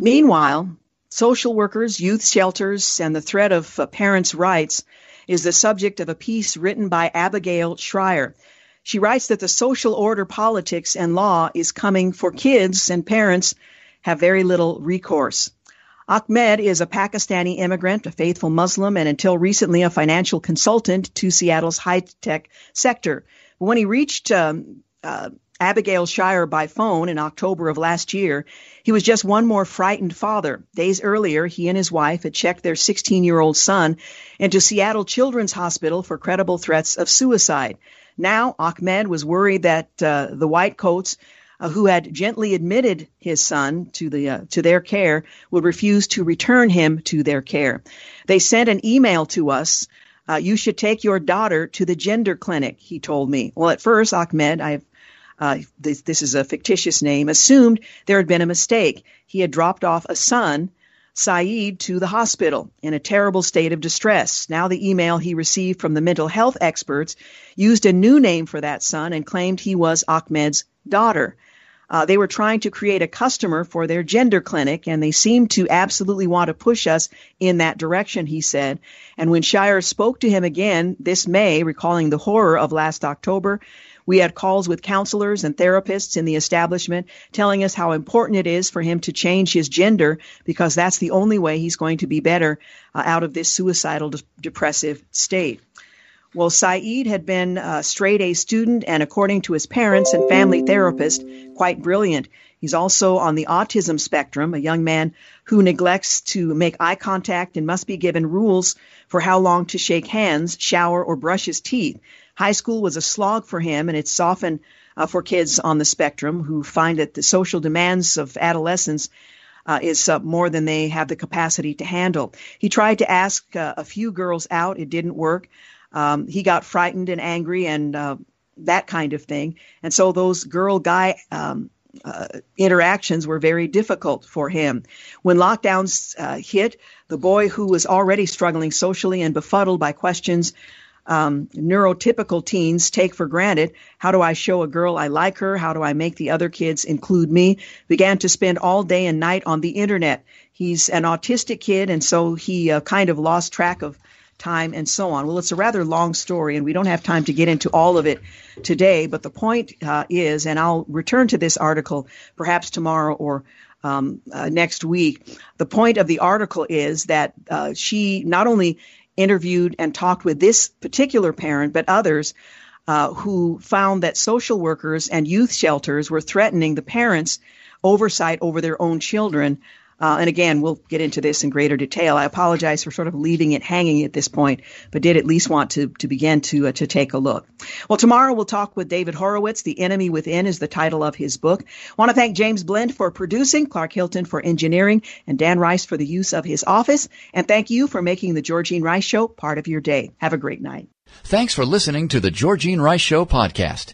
Meanwhile, social workers, youth shelters, and the threat of uh, parents' rights is the subject of a piece written by Abigail Shrier. She writes that the social order politics and law is coming for kids, and parents have very little recourse. Ahmed is a Pakistani immigrant, a faithful Muslim, and until recently a financial consultant to Seattle's high tech sector. When he reached um, uh, Abigail Shrier by phone in October of last year, he was just one more frightened father. Days earlier, he and his wife had checked their 16 year old son into Seattle Children's Hospital for credible threats of suicide. Now, Ahmed was worried that uh, the white coats uh, who had gently admitted his son to the uh, to their care would refuse to return him to their care. They sent an email to us. Uh, you should take your daughter to the gender clinic, he told me. Well, at first, Ahmed, I've uh, this, this is a fictitious name, assumed there had been a mistake. He had dropped off a son, Saeed, to the hospital in a terrible state of distress. Now, the email he received from the mental health experts used a new name for that son and claimed he was Ahmed's daughter. Uh, they were trying to create a customer for their gender clinic, and they seemed to absolutely want to push us in that direction, he said. And when Shrier spoke to him again this May, recalling the horror of last October, we had calls with counselors and therapists in the establishment telling us how important it is for him to change his gender because that's the only way he's going to be better uh, out of this suicidal de- depressive state. Well, Saeed had been a straight A student and, according to his parents and family therapist, quite brilliant. He's also on the autism spectrum, a young man who neglects to make eye contact and must be given rules for how long to shake hands, shower, or brush his teeth. High school was a slog for him, and it's often uh, for kids on the spectrum who find that the social demands of adolescence uh, is uh, more than they have the capacity to handle. He tried to ask uh, a few girls out, it didn't work. Um, he got frightened and angry and uh, that kind of thing. And so those girl guy um, uh, interactions were very difficult for him. When lockdowns uh, hit, the boy who was already struggling socially and befuddled by questions um, neurotypical teens take for granted how do I show a girl I like her? How do I make the other kids include me? Began to spend all day and night on the internet. He's an autistic kid, and so he uh, kind of lost track of time and so on. Well, it's a rather long story, and we don't have time to get into all of it today. But the point uh, is, and I'll return to this article perhaps tomorrow or um, uh, next week. The point of the article is that uh, she not only interviewed and talked with this particular parent, but others uh, who found that social workers and youth shelters were threatening the parents' oversight over their own children. Uh, and again, we'll get into this in greater detail. I apologize for sort of leaving it hanging at this point, but did at least want to, to begin to, uh, to take a look. Well, tomorrow we'll talk with David Horowitz. The Enemy Within is the title of his book. Want to thank James Blend for producing, Clark Hilton for engineering, and Dan Rice for the use of his office. And thank you for making the Georgene Rice Show part of your day. Have a great night. Thanks for listening to the Georgene Rice Show podcast.